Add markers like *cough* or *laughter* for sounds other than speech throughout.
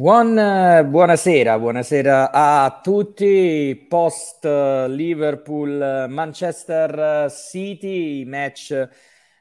Buon, buonasera, buonasera a tutti. Post Liverpool Manchester City, match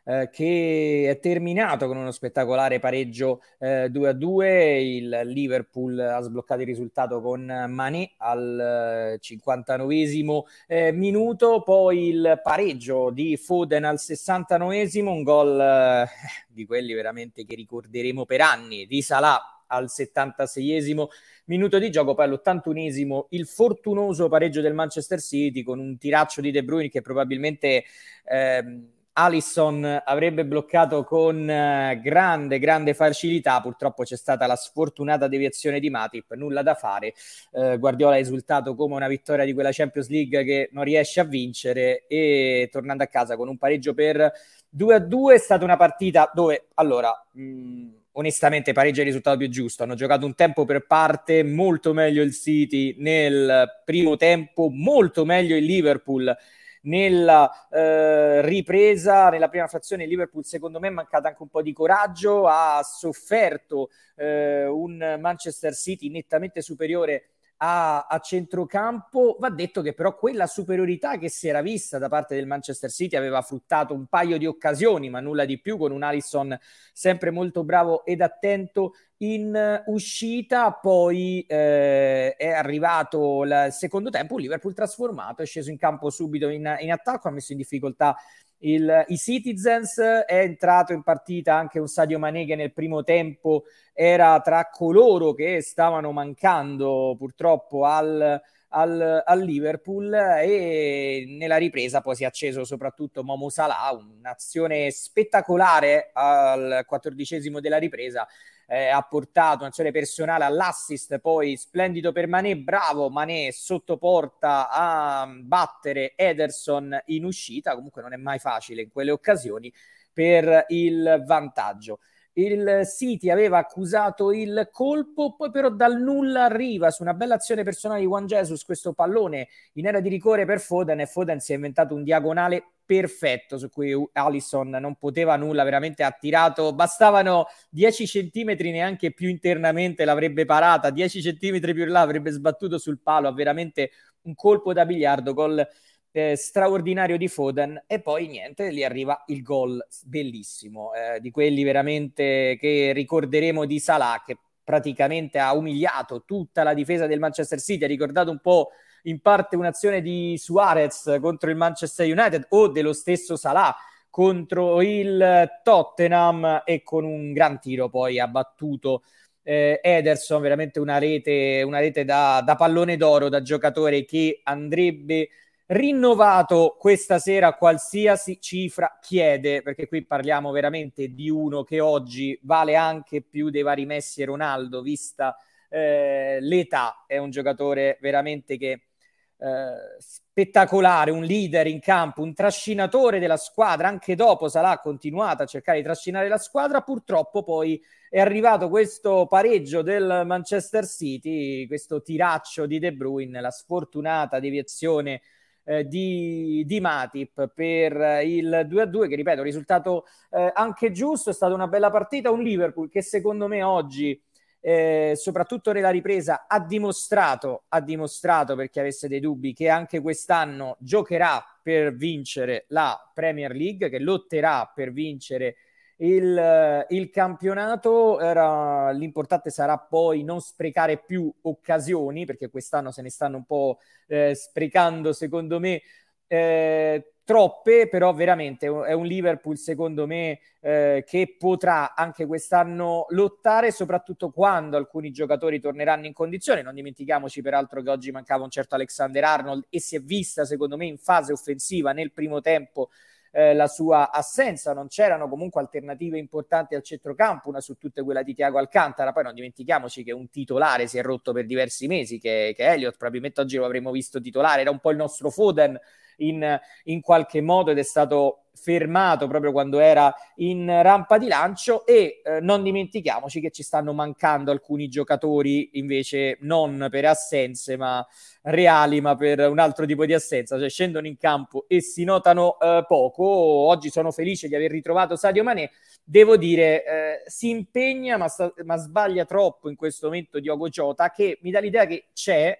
eh, che è terminato con uno spettacolare pareggio eh, 2 a 2. Il Liverpool ha sbloccato il risultato con Mané al 59 eh, minuto, poi il pareggio di Foden al 69 un gol eh, di quelli veramente che ricorderemo per anni di Salah al 76esimo minuto di gioco, poi all'81esimo il fortunoso pareggio del Manchester City con un tiraccio di De Bruyne che probabilmente ehm, Alisson avrebbe bloccato con eh, grande, grande facilità. Purtroppo c'è stata la sfortunata deviazione di Matip, nulla da fare. Eh, Guardiola ha esultato come una vittoria di quella Champions League che non riesce a vincere e tornando a casa con un pareggio per 2 a 2 è stata una partita dove, allora, mh, onestamente pareggio è il risultato più giusto. Hanno giocato un tempo per parte, molto meglio il City nel primo tempo, molto meglio il Liverpool nella eh, ripresa, nella prima frazione il Liverpool secondo me è mancata anche un po' di coraggio, ha sofferto eh, un Manchester City nettamente superiore a, a, centrocampo. Va detto che però quella superiorità che si era vista da parte del Manchester City aveva fruttato un paio di occasioni, ma nulla di più, con un Alisson sempre molto bravo ed attento in uscita. Poi eh, è arrivato il secondo tempo, un Liverpool trasformato, è sceso in campo subito in, in attacco, ha messo in difficoltà il, I Citizens è entrato in partita anche un Sadio Mané che nel primo tempo era tra coloro che stavano mancando purtroppo al, al, al, Liverpool e nella ripresa poi si è acceso soprattutto Momo Salah, un'azione spettacolare al quattordicesimo della ripresa eh, ha portato un'azione personale all'assist, poi splendido per Mané, bravo Mané sotto porta a battere Ederson in uscita, comunque non è mai facile in quelle occasioni per il vantaggio. Il City aveva accusato il colpo, poi però dal nulla arriva su una bella azione personale di Juan Jesus questo pallone in era di rigore per Foden e Foden si è inventato un diagonale perfetto su cui Allison non poteva nulla, veramente ha tirato, bastavano 10 centimetri neanche più internamente l'avrebbe parata, 10 centimetri più in là avrebbe sbattuto sul palo, ha veramente un colpo da biliardo, gol eh, straordinario di Foden e poi niente, lì arriva il gol bellissimo, eh, di quelli veramente che ricorderemo di Salah che praticamente ha umiliato tutta la difesa del Manchester City, ha ricordato un po' in parte un'azione di Suarez contro il Manchester United o dello stesso Salah contro il Tottenham e con un gran tiro poi ha battuto eh, Ederson, veramente una rete, una rete da, da pallone d'oro, da giocatore che andrebbe rinnovato questa sera qualsiasi cifra chiede, perché qui parliamo veramente di uno che oggi vale anche più dei vari Messi e Ronaldo, vista eh, l'età, è un giocatore veramente che eh, spettacolare, un leader in campo, un trascinatore della squadra, anche dopo Salah ha continuato a cercare di trascinare la squadra, purtroppo poi è arrivato questo pareggio del Manchester City, questo tiraccio di De Bruyne, la sfortunata deviazione eh, di, di, Matip per il 2-2 che ripeto, risultato eh, anche giusto, è stata una bella partita, un Liverpool che secondo me oggi eh, soprattutto nella ripresa, ha dimostrato, ha dimostrato per chi avesse dei dubbi che anche quest'anno giocherà per vincere la Premier League, che lotterà per vincere il, il campionato. Era, l'importante sarà poi non sprecare più occasioni, perché quest'anno se ne stanno un po' eh, sprecando, secondo me. Eh, troppe, però veramente è un Liverpool secondo me eh, che potrà anche quest'anno lottare, soprattutto quando alcuni giocatori torneranno in condizione. Non dimentichiamoci peraltro che oggi mancava un certo Alexander Arnold e si è vista secondo me in fase offensiva nel primo tempo eh, la sua assenza, non c'erano comunque alternative importanti al centrocampo, una su tutte quella di Tiago Alcantara, poi non dimentichiamoci che un titolare si è rotto per diversi mesi, che, che Elliot probabilmente oggi lo avremmo visto titolare, era un po' il nostro Foden in, in qualche modo ed è stato fermato proprio quando era in rampa di lancio e eh, non dimentichiamoci che ci stanno mancando alcuni giocatori invece non per assenze ma reali ma per un altro tipo di assenza, cioè scendono in campo e si notano eh, poco. Oggi sono felice di aver ritrovato Sadio Manè, devo dire eh, si impegna ma, sta- ma, sbaglia troppo in questo momento Diogo Jota che mi dà l'idea che c'è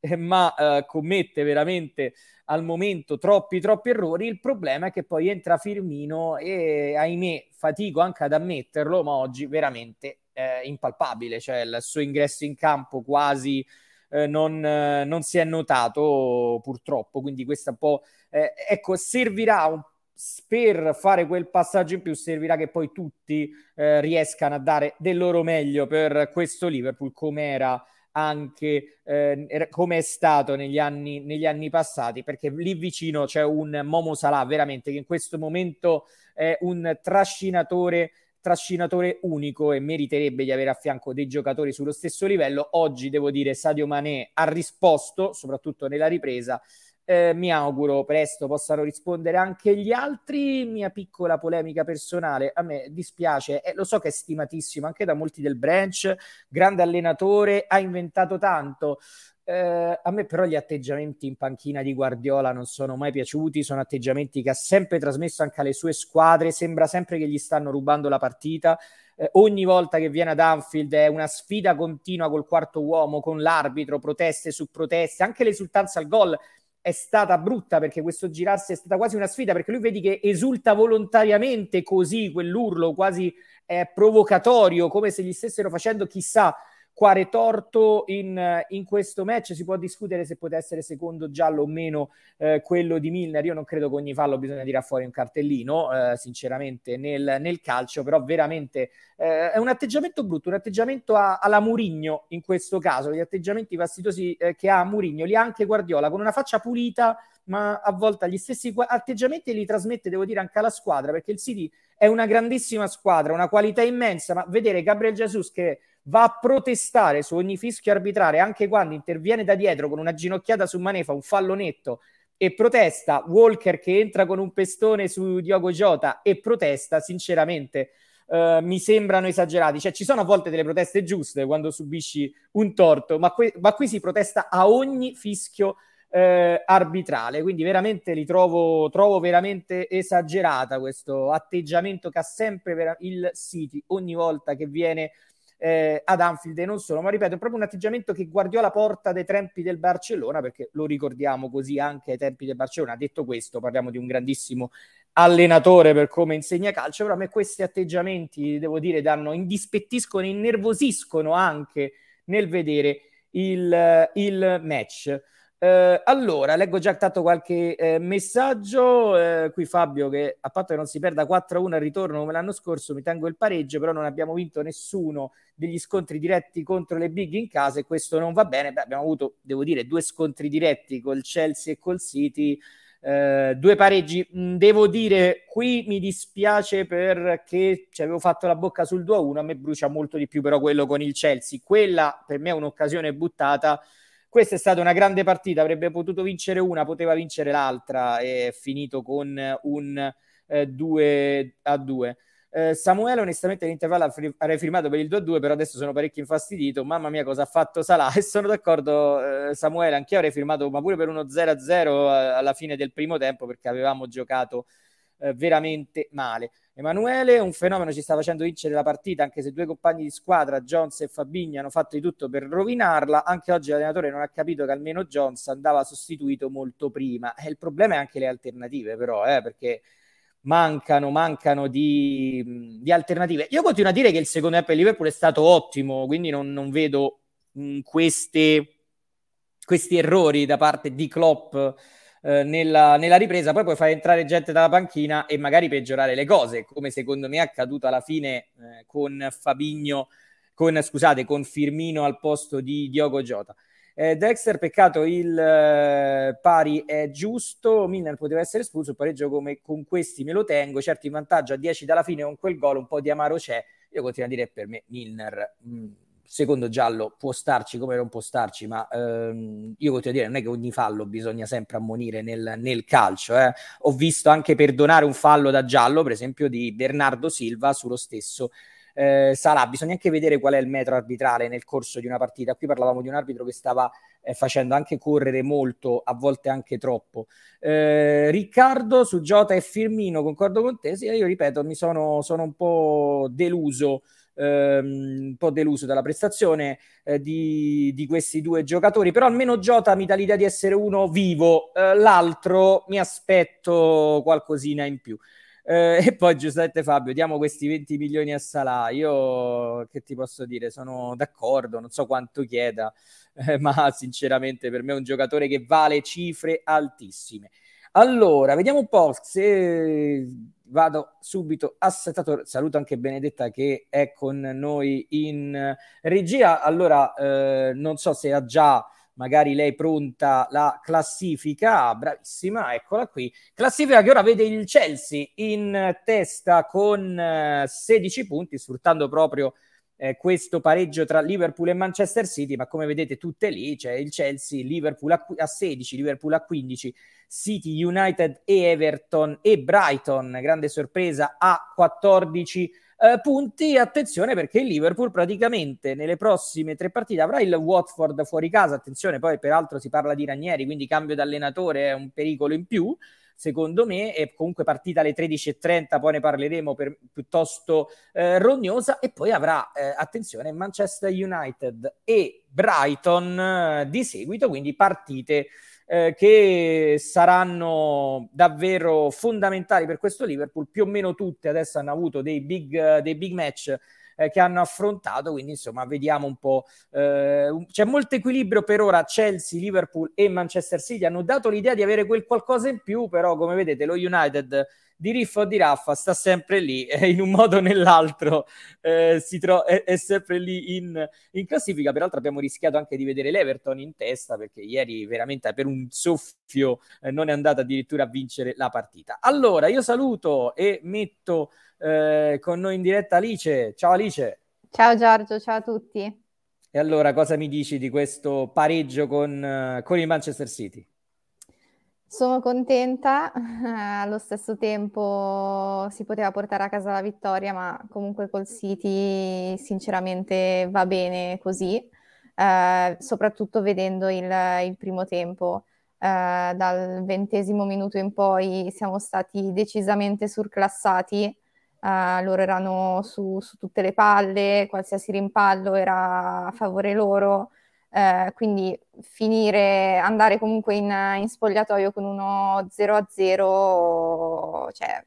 eh, ma eh, commette veramente al momento troppi troppi errori. Il problema è che poi entra Firmino e ahimè fatico anche ad ammetterlo, ma oggi veramente eh, impalpabile, cioè il suo ingresso in campo quasi eh, non, eh, non, si è notato purtroppo, quindi questo un po' eh, ecco servirà un per fare quel passaggio in più servirà che poi tutti eh, riescano a dare del loro meglio per questo Liverpool come era anche eh, come è stato negli anni, negli anni passati, perché lì vicino c'è un Momo Salah veramente che in questo momento è un trascinatore trascinatore unico e meriterebbe di avere a fianco dei giocatori sullo stesso livello. Oggi devo dire Sadio Mané ha risposto, soprattutto nella ripresa, eh, mi auguro presto possano rispondere anche gli altri. Mia piccola polemica personale, a me dispiace, eh, lo so che è stimatissimo anche da molti del branch, grande allenatore, ha inventato tanto. Eh, a me però gli atteggiamenti in panchina di Guardiola non sono mai piaciuti, sono atteggiamenti che ha sempre trasmesso anche alle sue squadre, sembra sempre che gli stanno rubando la partita. Eh, ogni volta che viene ad Anfield è una sfida continua col quarto uomo, con l'arbitro, proteste su proteste, anche l'esultanza al gol è stata brutta perché questo girarsi è stata quasi una sfida perché lui vedi che esulta volontariamente così quell'urlo quasi eh, provocatorio come se gli stessero facendo chissà quale torto in, in, questo match. Si può discutere se potesse essere secondo giallo o meno eh, quello di Milner. Io non credo che ogni fallo bisogna tirare fuori un cartellino, eh, sinceramente, nel, nel, calcio, però veramente eh, è un atteggiamento brutto, un atteggiamento a, alla Murigno in questo caso. Gli atteggiamenti fastidiosi eh, che ha Murigno li ha anche Guardiola con una faccia pulita ma a volte gli stessi atteggiamenti li trasmette, devo dire, anche alla squadra, perché il City è una grandissima squadra, una qualità immensa, ma vedere Gabriel Jesus che va a protestare su ogni fischio arbitrale anche quando interviene da dietro con una ginocchiata su Manefa, un fallo netto e protesta Walker che entra con un pestone su Diogo Jota e protesta sinceramente uh, mi sembrano esagerati cioè ci sono a volte delle proteste giuste quando subisci un torto ma, que- ma qui si protesta a ogni fischio eh, arbitrale. Quindi veramente li trovo, trovo veramente esagerata questo atteggiamento che ha sempre il City ogni volta che viene eh, ad Anfield e non solo, ma ripeto, è proprio un atteggiamento che Guardiola porta dai tempi del Barcellona, perché lo ricordiamo così anche ai tempi del Barcellona. Detto questo, parliamo di un grandissimo allenatore per come insegna calcio, però a me questi atteggiamenti, devo dire, danno, indispettiscono, innervosiscono anche nel vedere il, il match. Eh, allora, leggo già tanto qualche eh, messaggio. Eh, qui Fabio, che a patto che non si perda 4-1 al ritorno come l'anno scorso, mi tengo il pareggio, però non abbiamo vinto nessuno degli scontri diretti contro le big in casa e questo non va bene. Beh, abbiamo avuto, devo dire, due scontri diretti col Chelsea e col City. Eh, due pareggi, mm, devo dire, qui mi dispiace perché ci avevo fatto la bocca sul 2-1, a me brucia molto di più però quello con il Chelsea, quella per me è un'occasione buttata, questa è stata una grande partita, avrebbe potuto vincere una, poteva vincere l'altra, è finito con un 2 eh, a 2. Eh, Samuele onestamente all'intervallo avrei firmato per il 2-2 però adesso sono parecchio infastidito mamma mia cosa ha fatto Salah *laughs* e sono d'accordo eh, Samuele anche io avrei firmato ma pure per uno 0-0 eh, alla fine del primo tempo perché avevamo giocato eh, veramente male Emanuele, un fenomeno ci sta facendo vincere la partita, anche se due compagni di squadra, Jones e Fabigni, hanno fatto di tutto per rovinarla. Anche oggi l'allenatore non ha capito che almeno Jones andava sostituito molto prima. E il problema è anche le alternative, però, eh, perché mancano, mancano di, di, alternative. Io continuo a dire che il secondo di Liverpool è stato ottimo, quindi non, non vedo mh, queste, questi errori da parte di Klopp eh, nella, nella, ripresa, poi puoi fare entrare gente dalla panchina e magari peggiorare le cose, come secondo me è accaduto alla fine eh, con Fabigno, con, scusate, con Firmino al posto di Diogo Jota. Eh, Dexter, peccato il eh, pari è giusto, Milner poteva essere espulso, il pareggio come con questi me lo tengo, certo in vantaggio a 10 dalla fine con quel gol un po' di amaro c'è, io continuo a dire per me Milner mh, mm, secondo giallo può starci come non può starci, ma ehm, io continuo a dire, non è che ogni fallo bisogna sempre ammonire nel, nel calcio. Eh. Ho visto anche perdonare un fallo da giallo, per esempio, di Bernardo Silva sullo stesso eh, Salah. Bisogna anche vedere qual è il metro arbitrale nel corso di una partita. Qui parlavamo di un arbitro che stava eh, facendo anche correre molto, a volte anche troppo. Eh, Riccardo su Jota e Firmino, concordo con te, sì, io ripeto, mi sono, sono un po' deluso ehm, un po' deluso dalla prestazione eh, di, di, questi due giocatori, però almeno Jota mi dà l'idea di essere uno vivo, eh, l'altro mi aspetto qualcosina in più. Eh, *laughs* e poi giustamente Fabio, diamo questi 20 milioni a Salah. Io che ti posso dire, sono d'accordo, non so quanto chieda, *laughs* eh, ma sinceramente per me è un giocatore che vale cifre altissime. Allora, vediamo un po' se vado subito a settato. Saluto anche Benedetta che è con noi in regia. Allora, eh, non so se ha già magari lei pronta la classifica, bravissima, eccola qui. Classifica che ora vede il Chelsea in testa con 16 eh, punti, sfruttando proprio eh, questo pareggio tra Liverpool e Manchester City, ma come vedete tutte lì, c'è il Chelsea, Liverpool a, a 16, Liverpool a 15, City, United e Everton e Brighton, grande sorpresa, a 14 eh, punti. Attenzione perché il Liverpool praticamente nelle prossime tre partite avrà il Watford fuori casa, attenzione poi peraltro si parla di Ranieri, quindi cambio d'allenatore è un pericolo in più secondo me, è comunque partita alle 13.30, poi ne parleremo per, piuttosto eh, rognosa, e poi avrà, eh, attenzione, Manchester United e Brighton eh, di seguito, quindi partite eh, che saranno davvero fondamentali per questo Liverpool, più o meno tutte adesso hanno avuto dei big, dei big match eh, che hanno affrontato. Quindi, insomma, vediamo un po'. Eh, c'è molto equilibrio per ora. Chelsea, Liverpool e Manchester City hanno dato l'idea di avere quel qualcosa in più, però, come vedete, lo United di Riffa o di Raffa sta sempre lì, *laughs* eh, in un modo o nell'altro eh, si tro- è, è, sempre lì in, in, classifica. Peraltro abbiamo rischiato anche di vedere l'Everton in testa perché ieri veramente per un soffio eh, non è andata addirittura a vincere la partita. Allora io saluto e metto eh, con noi in diretta Alice. Ciao Alice. Ciao Giorgio, ciao a tutti. E allora cosa mi dici di questo pareggio con, eh, con il Manchester City? Sono contenta, *laughs* allo stesso tempo si poteva portare a casa la vittoria, ma comunque col City sinceramente va bene così, eh, soprattutto vedendo il, il primo tempo. Eh, dal ventesimo minuto in poi siamo stati decisamente surclassati Uh, loro erano su, su, tutte le palle, qualsiasi rimpallo era a favore loro, uh, quindi finire, andare comunque in, in spogliatoio con uno 0-0, cioè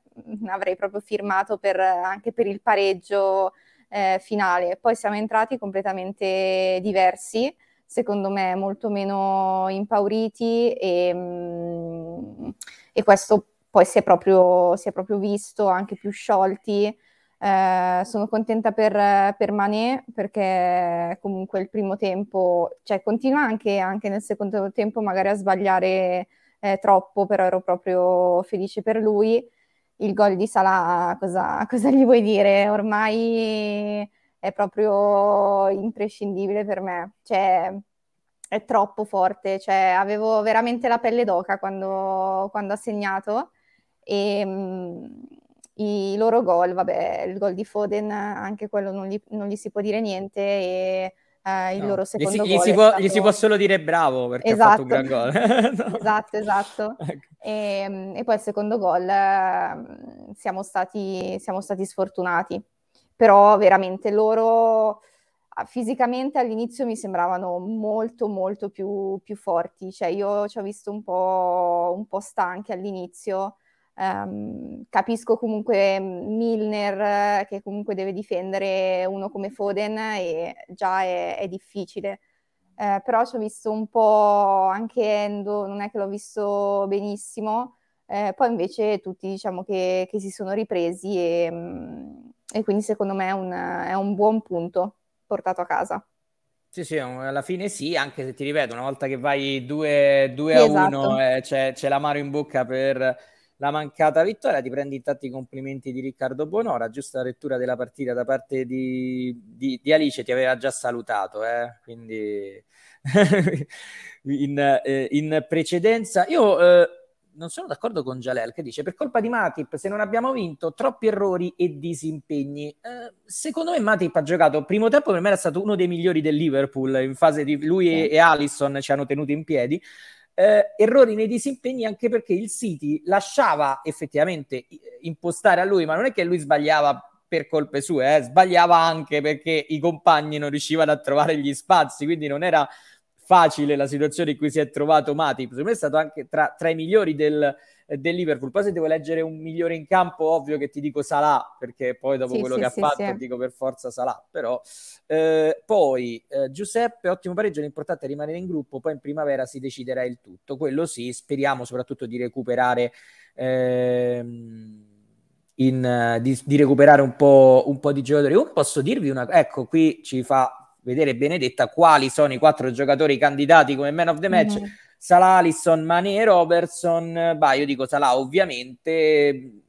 avrei proprio firmato per, anche per il pareggio eh, finale. Poi siamo entrati completamente diversi, secondo me molto meno impauriti e, mm, e questo poi si è proprio, si è proprio visto anche più sciolti. Eh, sono contenta per, per Mané perché comunque il primo tempo, cioè continua anche, anche nel secondo tempo magari a sbagliare eh, troppo, però ero proprio felice per lui. Il gol di Salah, cosa, cosa gli vuoi dire? Ormai è proprio imprescindibile per me. Cioè, è troppo forte, cioè, avevo veramente la pelle d'oca quando, quando ha segnato e mh, i loro gol, vabbè, il gol di Foden, anche quello non gli, non gli si può dire niente e eh, il no. loro secondo gli si, gol. Gli si, può, stato... gli si, può, solo dire bravo perché esatto. ha fatto un gran gol. *laughs* no. Esatto, esatto. *laughs* ecco. e, e, poi il secondo gol eh, siamo, stati, siamo stati sfortunati, però veramente loro fisicamente all'inizio mi sembravano molto molto più, più forti, cioè io ci ho visto un po', un po stanchi all'inizio, Um, capisco comunque Milner che comunque deve difendere uno come Foden e già è, è difficile. Uh, però ci ho visto un po' anche Endo, non è che l'ho visto benissimo, uh, poi invece tutti diciamo che, che si sono ripresi e, um, e, quindi secondo me è un, è un buon punto portato a casa. Sì, sì, alla fine sì, anche se ti ripeto, una volta che vai 2, 2 a 1 esatto. eh, c'è, c'è l'amaro in bocca per la mancata vittoria. Ti prendi intanto i complimenti di Riccardo Bonora, giusta lettura della partita da parte di, di, di Alice, ti aveva già salutato, eh? quindi *laughs* in, eh, in, precedenza. Io eh, non sono d'accordo con Jalel che dice per colpa di Matip se non abbiamo vinto troppi errori e disimpegni. Eh, secondo me Matip ha giocato il primo tempo per me era stato uno dei migliori del Liverpool in fase di lui e, e Allison ci hanno tenuto in piedi. Eh, errori nei disimpegni anche perché il City lasciava effettivamente impostare a lui, ma non è che lui sbagliava per colpe sue, eh, sbagliava anche perché i compagni non riuscivano a trovare gli spazi, quindi non era facile la situazione in cui si è trovato Matip. Secondo me è stato anche tra, tra i migliori del, del, Liverpool. Poi se devo leggere un migliore in campo, ovvio che ti dico Salah, perché poi dopo sì, quello sì, che sì, ha fatto dico per forza Salah. Però eh, poi eh, Giuseppe, ottimo pareggio, l'importante è rimanere in gruppo, poi in primavera si deciderà il tutto. Quello sì, speriamo soprattutto di recuperare... Ehm, in, di, di, recuperare un po', un po' di giocatori. Io posso dirvi una ecco, qui ci fa vedere Benedetta quali sono i quattro giocatori candidati come man of the match. Mm-hmm. Salah, Alisson, Mane Robertson. Bah, io dico Salah ovviamente.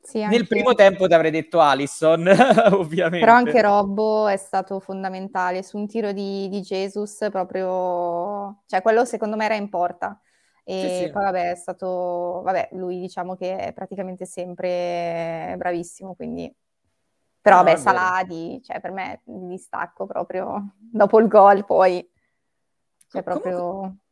Sì, Nel primo tempo ti avrei detto Alisson, *laughs* ovviamente. Però anche Robbo è stato fondamentale su un tiro di, di Jesus, proprio... Cioè, quello secondo me era in porta. E sì, sì. poi vabbè, è stato... Vabbè, lui diciamo che è praticamente sempre bravissimo, quindi però, no, beh, Saladi, cioè, per me di distacco proprio *laughs* dopo il gol, poi. Cioè, proprio... Comunque,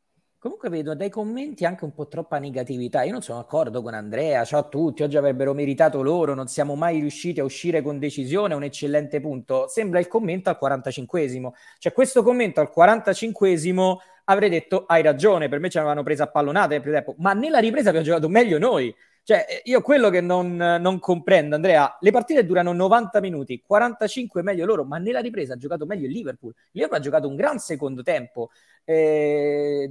comunque, vedo dai commenti anche un po' troppa negatività. Io non sono d'accordo con Andrea. Ciao a tutti, oggi avrebbero meritato loro. Non siamo mai riusciti a uscire con decisione. Un eccellente punto. Sembra il commento al 45esimo. Cioè, questo commento al 45esimo avrei detto hai ragione. Per me ci avevano preso a pallonate nel primo ma nella ripresa abbiamo giocato meglio noi. Cioè, eh, io quello che non, non, comprendo, Andrea, le partite durano 90 minuti, 45 meglio loro, ma nella ripresa ha giocato meglio il Liverpool. Il Liverpool ha giocato un gran secondo tempo. Eh,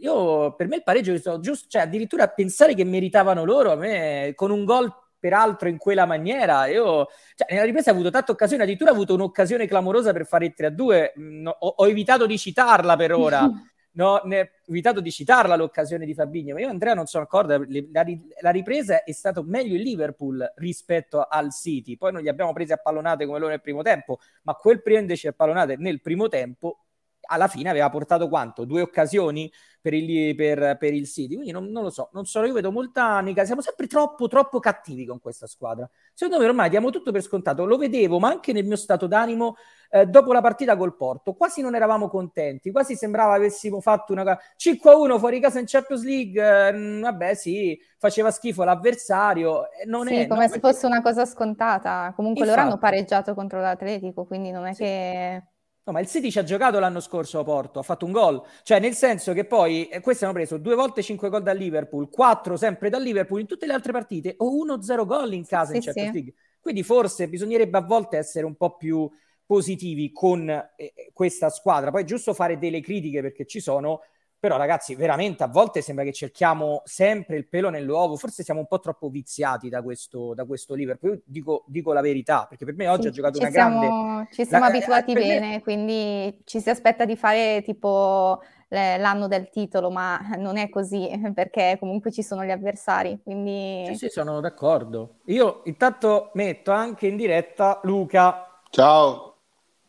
io, per me il pareggio è giusto, cioè addirittura pensare che meritavano loro, a me, con un gol peraltro in quella maniera, io, cioè, nella ripresa ho avuto tante occasioni, addirittura ho avuto un'occasione clamorosa per fare il 3-2, no, ho, ho evitato di citarla per ora. *laughs* no, ne ho evitato di citarla l'occasione di Fabinho, ma io Andrea non sono d'accordo, la, la, ripresa è stato meglio il Liverpool rispetto al City, poi non li abbiamo presi a pallonate come loro nel primo tempo, ma quel prenderci a pallonate nel primo tempo alla fine aveva portato quanto? Due occasioni per il, per, per il City. Quindi non, non, lo so, non so, io vedo molta negatività. Siamo sempre troppo, troppo cattivi con questa squadra. Secondo me ormai diamo tutto per scontato. Lo vedevo, ma anche nel mio stato d'animo eh, dopo la partita col Porto. Quasi non eravamo contenti, quasi sembrava avessimo fatto una 5-1 fuori casa in Champions League. Eh, vabbè, sì, faceva schifo l'avversario. Eh, non sì, è, come no, se perché... fosse una cosa scontata. Comunque Infatti. loro hanno pareggiato contro l'Atletico, quindi non è sì. che No, ma il City ci ha giocato l'anno scorso a Porto, ha fatto un gol. Cioè, nel senso che poi eh, questi hanno preso due volte cinque gol dal Liverpool, quattro sempre dal Liverpool in tutte le altre partite, o uno zero gol in casa sì, in Champions sì. League. Quindi forse bisognerebbe a volte essere un po' più positivi con eh, questa squadra. Poi è giusto fare delle critiche perché ci sono, però, ragazzi, veramente a volte sembra che cerchiamo sempre il pelo nell'uovo. Forse siamo un po' troppo viziati da questo, da questo Liverpool. Io dico, dico la verità, perché per me oggi sì, ha giocato una siamo, grande. Ci siamo la, abituati bene, me... quindi ci si aspetta di fare tipo l'anno del titolo, ma non è così perché comunque ci sono gli avversari. Quindi... Sì, sì, sono d'accordo. Io intanto metto anche in diretta Luca. Ciao.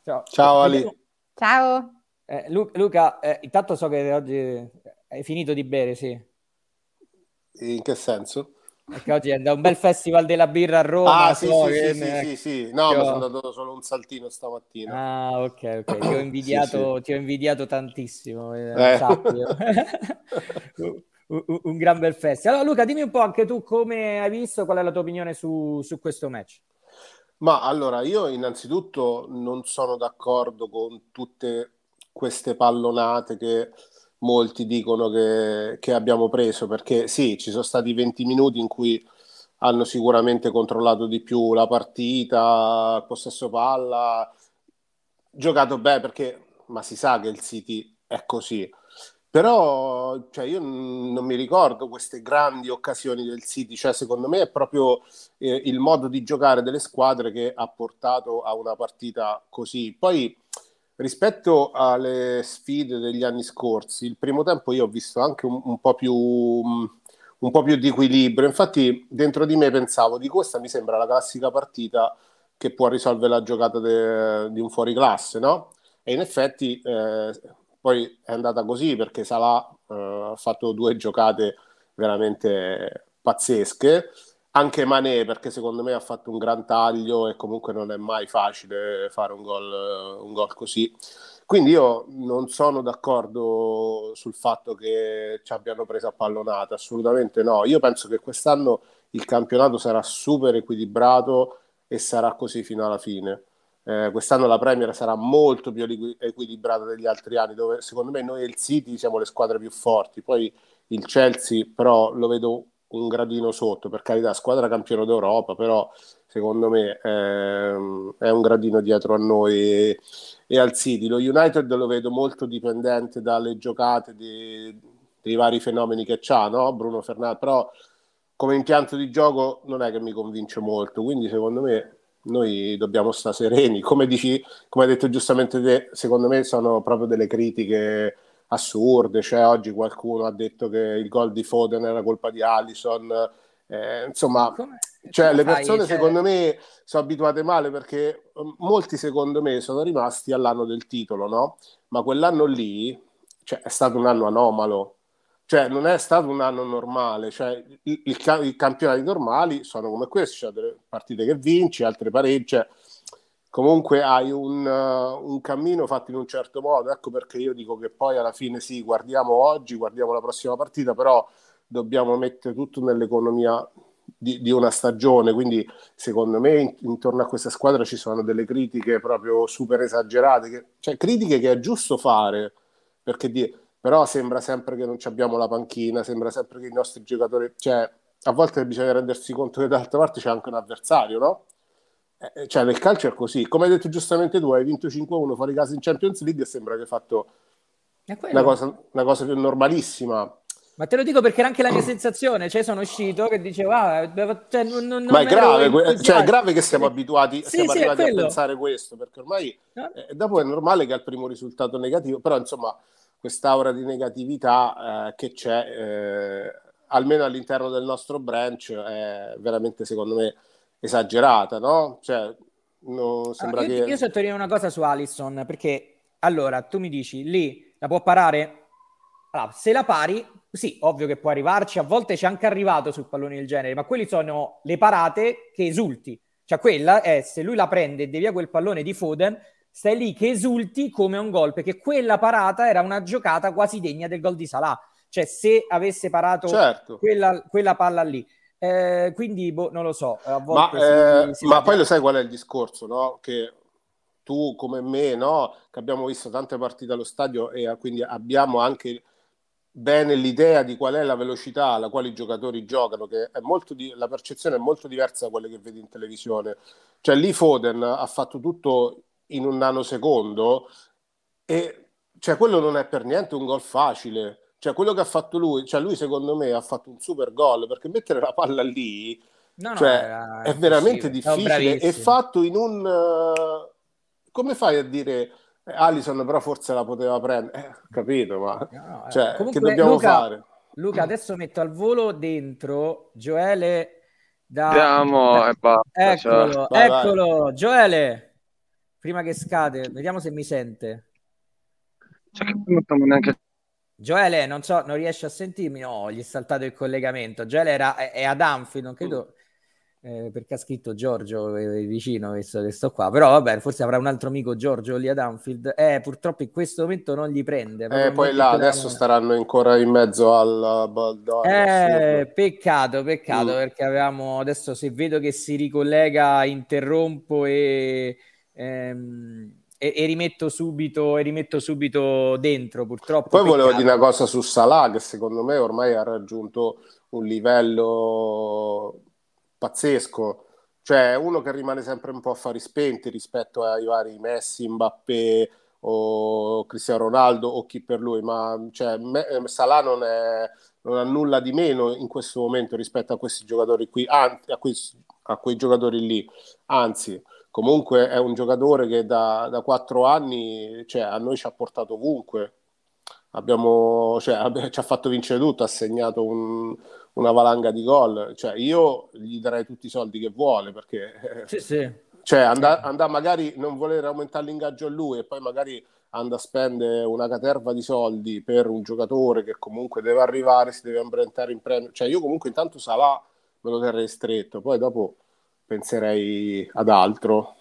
Ciao, Ciao Ali. Ciao. Eh, Lu- Luca, eh, intanto so che oggi hai finito di bere, sì. In che senso? Perché oggi è da un bel festival della birra a Roma. Ah, sì, so sì, sì, ne... sì, sì, No, io... ma sono andato solo un saltino stamattina. Ah, ok, ok. Ti ho *clears throat* invidiato, sì, ti ho invidiato tantissimo. Eh. eh. *laughs* un, un, gran bel festival. Allora, Luca, dimmi un po' anche tu come hai visto, qual è la tua opinione su, su questo match? Ma allora, io innanzitutto non sono d'accordo con tutte queste pallonate che molti dicono che, che, abbiamo preso, perché sì, ci sono stati 20 minuti in cui hanno sicuramente controllato di più la partita, possesso palla, giocato bene perché, ma si sa che il City è così. Però cioè, io non mi ricordo queste grandi occasioni del City, cioè, secondo me è proprio eh, il modo di giocare delle squadre che ha portato a una partita così. Poi rispetto alle sfide degli anni scorsi, il primo tempo io ho visto anche un, un po' più un po' più di equilibrio. Infatti, dentro di me pensavo di questa mi sembra la classica partita che può risolvere la giocata de, di un fuoriclasse, no? E in effetti eh, poi è andata così perché Salah eh, ha fatto due giocate veramente pazzesche. Anche Mané, perché secondo me ha fatto un gran taglio e comunque non è mai facile fare un gol, un gol così. Quindi io non sono d'accordo sul fatto che ci abbiano preso a pallonata, assolutamente no. Io penso che quest'anno il campionato sarà super equilibrato e sarà così fino alla fine. Eh, quest'anno la Premier sarà molto più equilibrata degli altri anni, dove secondo me noi e il City siamo le squadre più forti. Poi il Chelsea, però, lo vedo un gradino sotto, per carità, squadra campione d'Europa, però secondo me ehm, è un gradino dietro a noi e, e, al City. Lo United lo vedo molto dipendente dalle giocate di, dei vari fenomeni che c'ha, no? Bruno Fernandes, però come impianto di gioco non è che mi convince molto, quindi secondo me noi dobbiamo stare sereni. Come dici, come hai detto giustamente te, secondo me sono proprio delle critiche assurde, cioè oggi qualcuno ha detto che il gol di Foden era colpa di Allison, eh, insomma, come, cioè, come le persone fai, cioè... secondo me sono abituate male perché um, molti secondo me sono rimasti all'anno del titolo, no? Ma quell'anno lì cioè, è stato un anno anomalo, cioè non è stato un anno normale, cioè, i, campionati normali sono come questi, cioè delle partite che vinci, altre pareggi, comunque hai un, uh, un, cammino fatto in un certo modo, ecco perché io dico che poi alla fine sì, guardiamo oggi, guardiamo la prossima partita, però dobbiamo mettere tutto nell'economia di, di, una stagione, quindi secondo me intorno a questa squadra ci sono delle critiche proprio super esagerate, che, cioè critiche che è giusto fare, perché di, però sembra sempre che non abbiamo la panchina, sembra sempre che i nostri giocatori, cioè a volte bisogna rendersi conto che dall'altra parte c'è anche un avversario, no? Eh, eh cioè nel calcio è così, come hai detto giustamente tu, hai vinto 5-1 fuori casa in Champions League e sembra che hai fatto una cosa, una cosa più normalissima. Ma te lo dico perché era anche la mia sensazione, cioè sono uscito che dicevo, ah, cioè, non, non Ma è grave, cioè, è grave che siamo abituati, sì, siamo sì, arrivati a pensare questo, perché ormai no? eh, dopo è normale che al primo risultato negativo, però insomma quest'aura di negatività eh, che c'è, eh, almeno all'interno del nostro branch, è veramente secondo me esagerata, no? Cioè, no, sembra allora, io, che... io sottolineo una cosa su Allison, perché allora tu mi dici, lì la può parare? Allora, se la pari, sì, ovvio che può arrivarci, a volte c'è anche arrivato sul pallone del genere, ma quelli sono le parate che esulti. Cioè quella è, se lui la prende e devia quel pallone di Foden, stai lì che esulti come un gol, perché quella parata era una giocata quasi degna del gol di Salah. Cioè se avesse parato certo. quella, quella, palla lì. Eh, quindi, boh, non lo so. ma, si, eh, si ma poi lo sai qual è il discorso, no? Che tu come me, no? Che abbiamo visto tante partite allo stadio e quindi abbiamo anche bene l'idea di qual è la velocità alla quale i giocatori giocano, che è molto di- la percezione è molto diversa da quelle che vedi in televisione. Cioè lì Foden ha fatto tutto in un nanosecondo e cioè, quello non è per niente un gol facile. Cioè, quello che ha fatto lui, cioè lui secondo me ha fatto un super gol perché mettere la palla lì no, cioè, no, è veramente difficile. È fatto in un... Uh, come fai a dire eh, Alison però forse la poteva prendere, eh, capito, ma no, eh. cioè, Comunque, che dobbiamo Luca, fare? Luca, adesso metto al volo dentro Gioele da... Andiamo basta. Eccolo, cioè. vai, eccolo, vai. Gioele, prima che scade, vediamo se mi sente. Cioè, che non neanche... Gioele, non so, non riesce a sentirmi? No, gli è saltato il collegamento. Gioele era, è, è ad Anfield, non credo... Mm eh, perché ha scritto Giorgio eh, vicino, visto che sto qua. Però vabbè, forse avrà un altro amico Giorgio lì ad Anfield. Eh, purtroppo in questo momento non gli prende. Eh, poi là adesso staranno ancora in mezzo al Baldor. Eh, peccato, peccato, mm. perché avevamo adesso se vedo che si ricollega, interrompo e... Ehm, e, e, rimetto subito, e rimetto subito dentro purtroppo. Poi peccato. volevo dire una cosa su Salah che secondo me ormai ha raggiunto un livello pazzesco. Cioè, uno che rimane sempre un po' a fari spenti rispetto ai vari Messi, Mbappé o Cristiano Ronaldo o chi per lui, ma cioè, me, Salah non, è, non, ha nulla di meno in questo momento rispetto a questi giocatori qui, anzi, a, quei, a quei giocatori lì. Anzi, comunque è un giocatore che da, da quattro anni cioè, a noi ci ha portato ovunque. Abbiamo, cioè, *laughs* ci ha fatto vincere tutto, ha segnato un, una valanga di gol. Cioè, io gli darei tutti i soldi che vuole perché sì, sì. Cioè, andare and- magari non voler aumentare l'ingaggio a lui e poi magari andare a spendere una caterva di soldi per un giocatore che comunque deve arrivare, si deve ambientare in premio. Cioè, io comunque intanto Salah me lo terrei stretto, poi dopo penserei ad altro.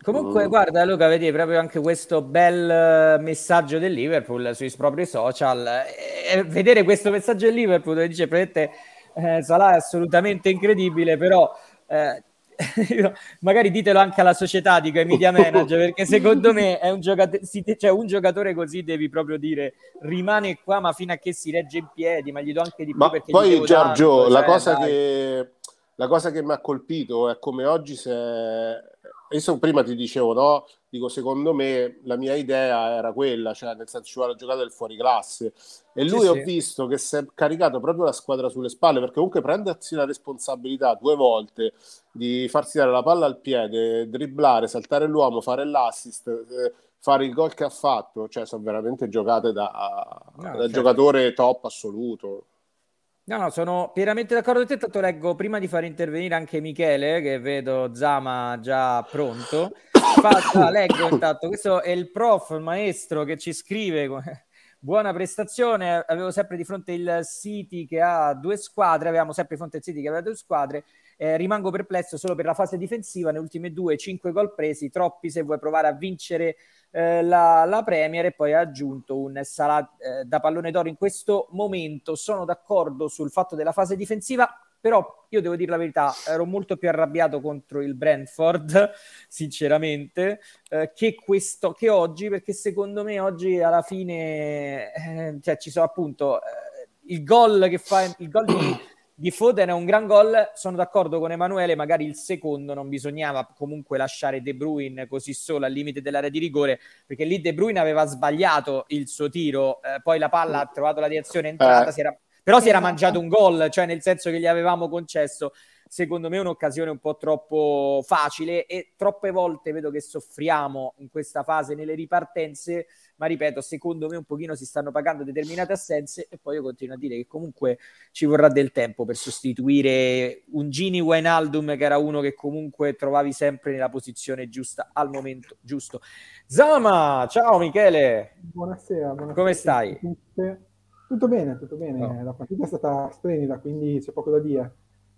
Comunque, mm. guarda Luca, vedi proprio anche questo bel eh, messaggio del Liverpool sui propri social. E vedere questo messaggio del Liverpool dove dice praticamente eh, Salah è assolutamente incredibile, però eh, *laughs* magari ditelo anche alla società, dico ai media *laughs* manager, perché secondo me è un giocatore, cioè un giocatore così devi proprio dire rimane qua, ma fino a che si regge in piedi, ma gli do anche di più. Ma poi Giorgio, tanto, la, cioè, cosa che, la cosa che mi ha colpito è come oggi se io prima ti dicevo, no? Dico, secondo me la mia idea era quella, cioè nel senso ci vuole la giocata del fuori classe. E lui sì, ho sì. visto che si è caricato proprio la squadra sulle spalle, perché comunque prendersi la responsabilità due volte di farsi dare la palla al piede, dribblare, saltare l'uomo, fare l'assist, eh, fare il gol che ha fatto, cioè sono veramente giocate da, no, da certo. giocatore top assoluto. No, no, sono pienamente d'accordo con te. Tanto leggo prima di far intervenire anche Michele, che vedo Zama già pronto. Fa, leggo intanto, questo è il prof, il maestro che ci scrive. *laughs* Buona prestazione, avevo sempre di fronte il City che ha due squadre, avevamo sempre di fronte il City che aveva due squadre, eh, rimango perplesso solo per la fase difensiva, nelle ultime due, cinque gol presi, troppi se vuoi provare a vincere eh, la, la, Premier e poi ha aggiunto un Salah eh, da pallone d'oro in questo momento. Sono d'accordo sul fatto della fase difensiva, però io devo dire la verità, ero molto più arrabbiato contro il Brentford, *laughs* sinceramente, eh, che, questo, che oggi, perché secondo me oggi alla fine eh, cioè, ci sono appunto eh, il gol che fa il gol di di Foden è un gran gol, sono d'accordo con Emanuele, magari il secondo non bisognava comunque lasciare De Bruyne così solo al limite dell'area di rigore, perché lì De Bruyne aveva sbagliato il suo tiro, eh, poi la palla ha trovato la direzione entrata, eh. si era, però si era mangiato un gol, cioè nel senso che gli avevamo concesso secondo me un'occasione un po' troppo facile e troppe volte vedo che soffriamo in questa fase nelle ripartenze, ma ripeto, secondo me un pochino si stanno pagando determinate assenze e poi io continuo a dire che comunque ci vorrà del tempo per sostituire un Gini Wijnaldum che era uno che comunque trovavi sempre nella posizione giusta al momento giusto. Zama, ciao Michele. Buonasera, buonasera. Come stai? Tutto bene, tutto bene. No. La partita è stata splendida, quindi c'è poco da dire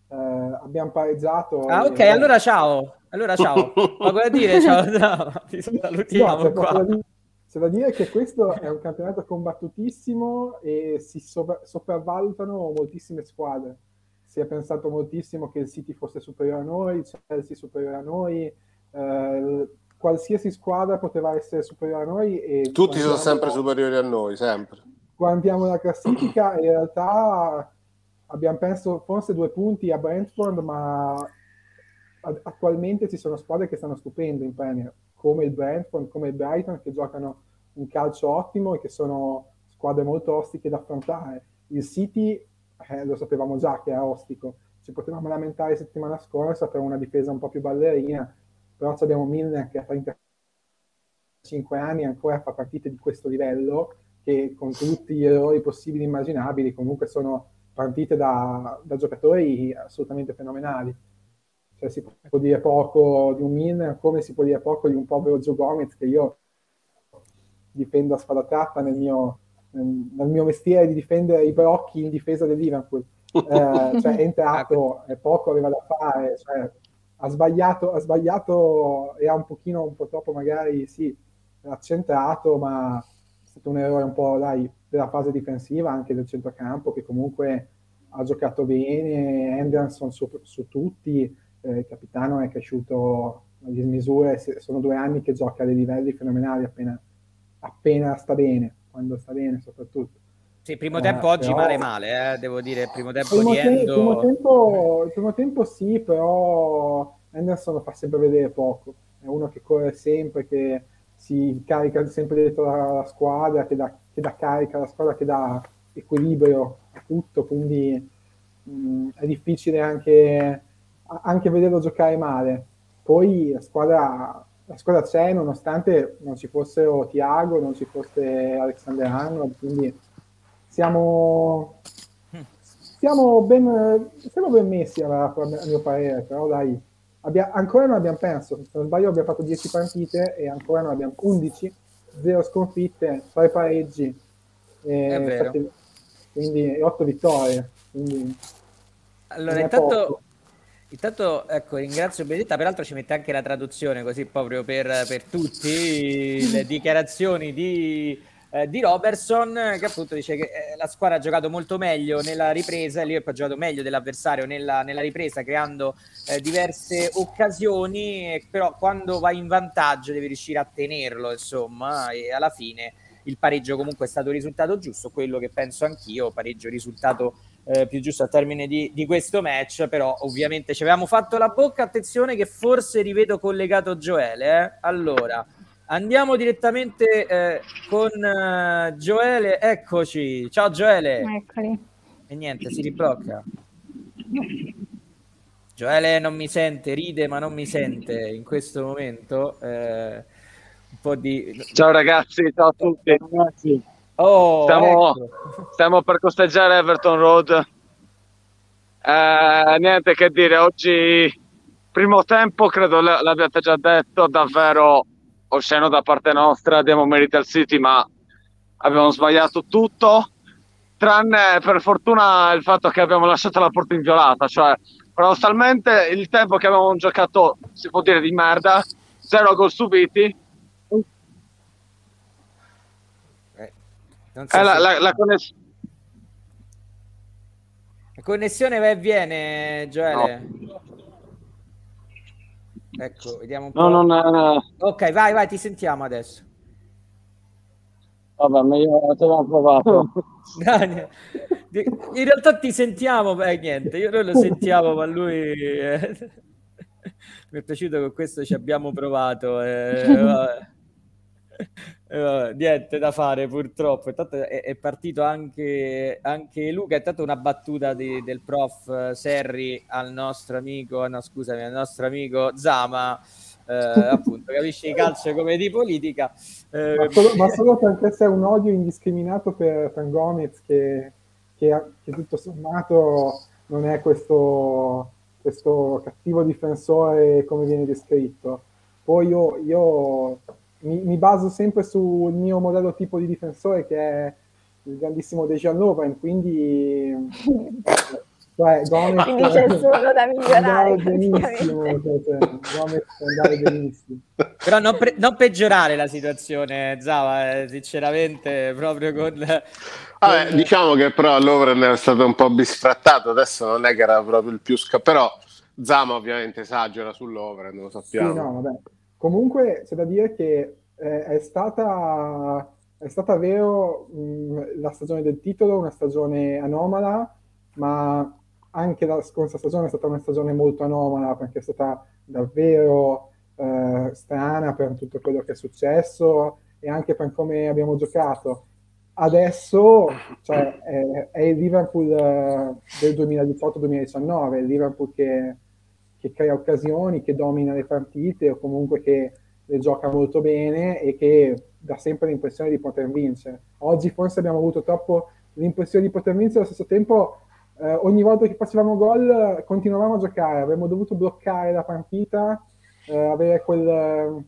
eh, abbiamo pareggiato. Ah, ok, e... allora ciao. Allora ciao. Ma cosa dire? Ciao, *laughs* ciao. Ti salutiamo no, qua. C'è da dire che questo è un campionato combattutissimo e si sopra- sopravvalutano moltissime squadre. Si è pensato moltissimo che il City fosse superiore a noi, il Chelsea superiore a noi, eh, qualsiasi squadra poteva essere superiore a noi. E Tutti sono sempre superiori a noi, sempre. Guardiamo la classifica in realtà abbiamo perso forse due punti a Brentford, ma attualmente ci sono squadre che stanno stupendo in Premier, come il Brentford, come il Brighton, che giocano un calcio ottimo e che sono squadre molto ostiche da affrontare. Il City, eh, lo sapevamo già che è ostico, ci potevamo lamentare settimana scorsa per una difesa un po' più ballerina, però abbiamo Milner che a 35 anni ancora fa partite di questo livello, che con tutti gli errori possibili e immaginabili comunque sono partite da, da giocatori assolutamente fenomenali. Cioè, si può dire poco di un Min come si può dire poco di un povero Joe Gomez che io difendo a spada tratta nel mio, nel mio mestiere di difendere i brocchi in difesa del Liverpool. *laughs* Eh, cioè, è entrato e poco aveva da fare, cioè, ha, sbagliato, ha sbagliato e ha un pochino, un po' troppo magari, sì, accentrato, ma stato un errore un po', dai, della fase difensiva, anche del centrocampo, che comunque ha giocato bene, Anderson su, su tutti, eh, il capitano è cresciuto a dismisure, sono due anni che gioca a dei livelli fenomenali appena, appena sta bene, quando sta bene soprattutto. Sì, primo tempo eh, oggi però... male male, eh, devo dire, primo tempo primo, te- Endo... primo tempo, il primo tempo sì, però Anderson lo fa sempre vedere poco, è uno che corre sempre, che si carica sempre dietro la, squadra, che dà, che dà carica alla squadra, che dà equilibrio a tutto, quindi mh, è difficile anche, anche, vederlo giocare male. Poi la squadra, la squadra c'è nonostante non ci fossero Tiago, non ci fosse Alexander Arnold, quindi siamo, siamo ben, siamo ben messi a, a mio parere, però dai, abbia, ancora non abbiamo perso, se non sbaglio abbiamo fatto 10 partite e ancora non abbiamo 11, 0 sconfitte, 3 pareggi, e, quindi 8 vittorie. Quindi allora, intanto, intanto ecco, ringrazio Benedetta, peraltro ci mette anche la traduzione così proprio per, per tutti, le dichiarazioni di eh, di Robertson che appunto dice che eh, la squadra ha giocato molto meglio nella ripresa, Liverpool ha giocato meglio dell'avversario nella, nella ripresa creando eh, diverse occasioni, però quando vai in vantaggio devi riuscire a tenerlo insomma e alla fine il pareggio comunque è stato il risultato giusto, quello che penso anch'io, pareggio risultato eh, più giusto al termine di, di, questo match, però ovviamente ci avevamo fatto la bocca, attenzione che forse rivedo collegato Gioele, eh? allora Andiamo direttamente eh, con uh, Gioele, eccoci. Ciao Gioele. Eccoli. E niente, si riblocca. Gioele non mi sente, ride ma non mi sente in questo momento. Eh, un po' di... Ciao ragazzi, ciao a tutti. Ragazzi. Oh, stiamo, ecco. stiamo, per costeggiare Everton Road. Eh, niente che dire, oggi primo tempo, credo l'abbiate già detto, davvero osceno da parte nostra, diamo merito al City, ma abbiamo sbagliato tutto, tranne per fortuna il fatto che abbiamo lasciato la porta inviolata, cioè paradossalmente il tempo che abbiamo giocato, si può dire di merda, zero gol subiti. Eh, so la, la, la, conness- la, connessione va e viene, Gioele. No. Ecco, vediamo un po'. No, no, no, Ok, vai, vai, ti sentiamo adesso. Vabbè, ma io l'ho provato. *laughs* In realtà ti sentiamo, beh, niente, io noi lo sentiamo, ma lui... Eh... *laughs* Mi è piaciuto che questo ci abbiamo provato. Eh, *laughs* eh, niente da fare purtroppo. Intanto è, è partito anche, anche, Luca. È stata una battuta di, del prof Serri al nostro amico, no, scusami, al nostro amico Zama. Eh, appunto, capisci calcio come di politica. Eh, ma, solo, ma, solo, perché c'è un odio indiscriminato per, per Gomez che, che, che, tutto sommato non è questo, questo cattivo difensore come viene descritto. Poi io, io mi, mi, baso sempre sul mio modello tipo di difensore che è il grandissimo Dejan Lovren, quindi cioè, *laughs* Gomez, quindi c'è solo da migliorare benissimo, cioè, Gomez andare benissimo. però non, pre- non, peggiorare la situazione Zava eh, sinceramente proprio con, Vabbè, diciamo che però Lovren è stato un po' bisfrattato adesso non è che era proprio il più sca però Zama ovviamente esagera sull'Overen lo sappiamo. sì, no, vabbè Comunque c'è da dire che eh, è, stata, è stata vero mh, la stagione del titolo, una stagione anomala, ma anche la scorsa stagione è stata una stagione molto anomala perché è stata davvero eh, strana per tutto quello che è successo e anche per come abbiamo giocato. Adesso cioè, è, è, il Liverpool eh, del 2018-2019, il Liverpool che che crea occasioni, che domina le partite o comunque che le gioca molto bene e che dà sempre l'impressione di poter vincere. Oggi forse abbiamo avuto troppo l'impressione di poter vincere, allo stesso tempo eh, ogni volta che facevamo gol continuavamo a giocare, avremmo dovuto bloccare la partita, eh, avere quel,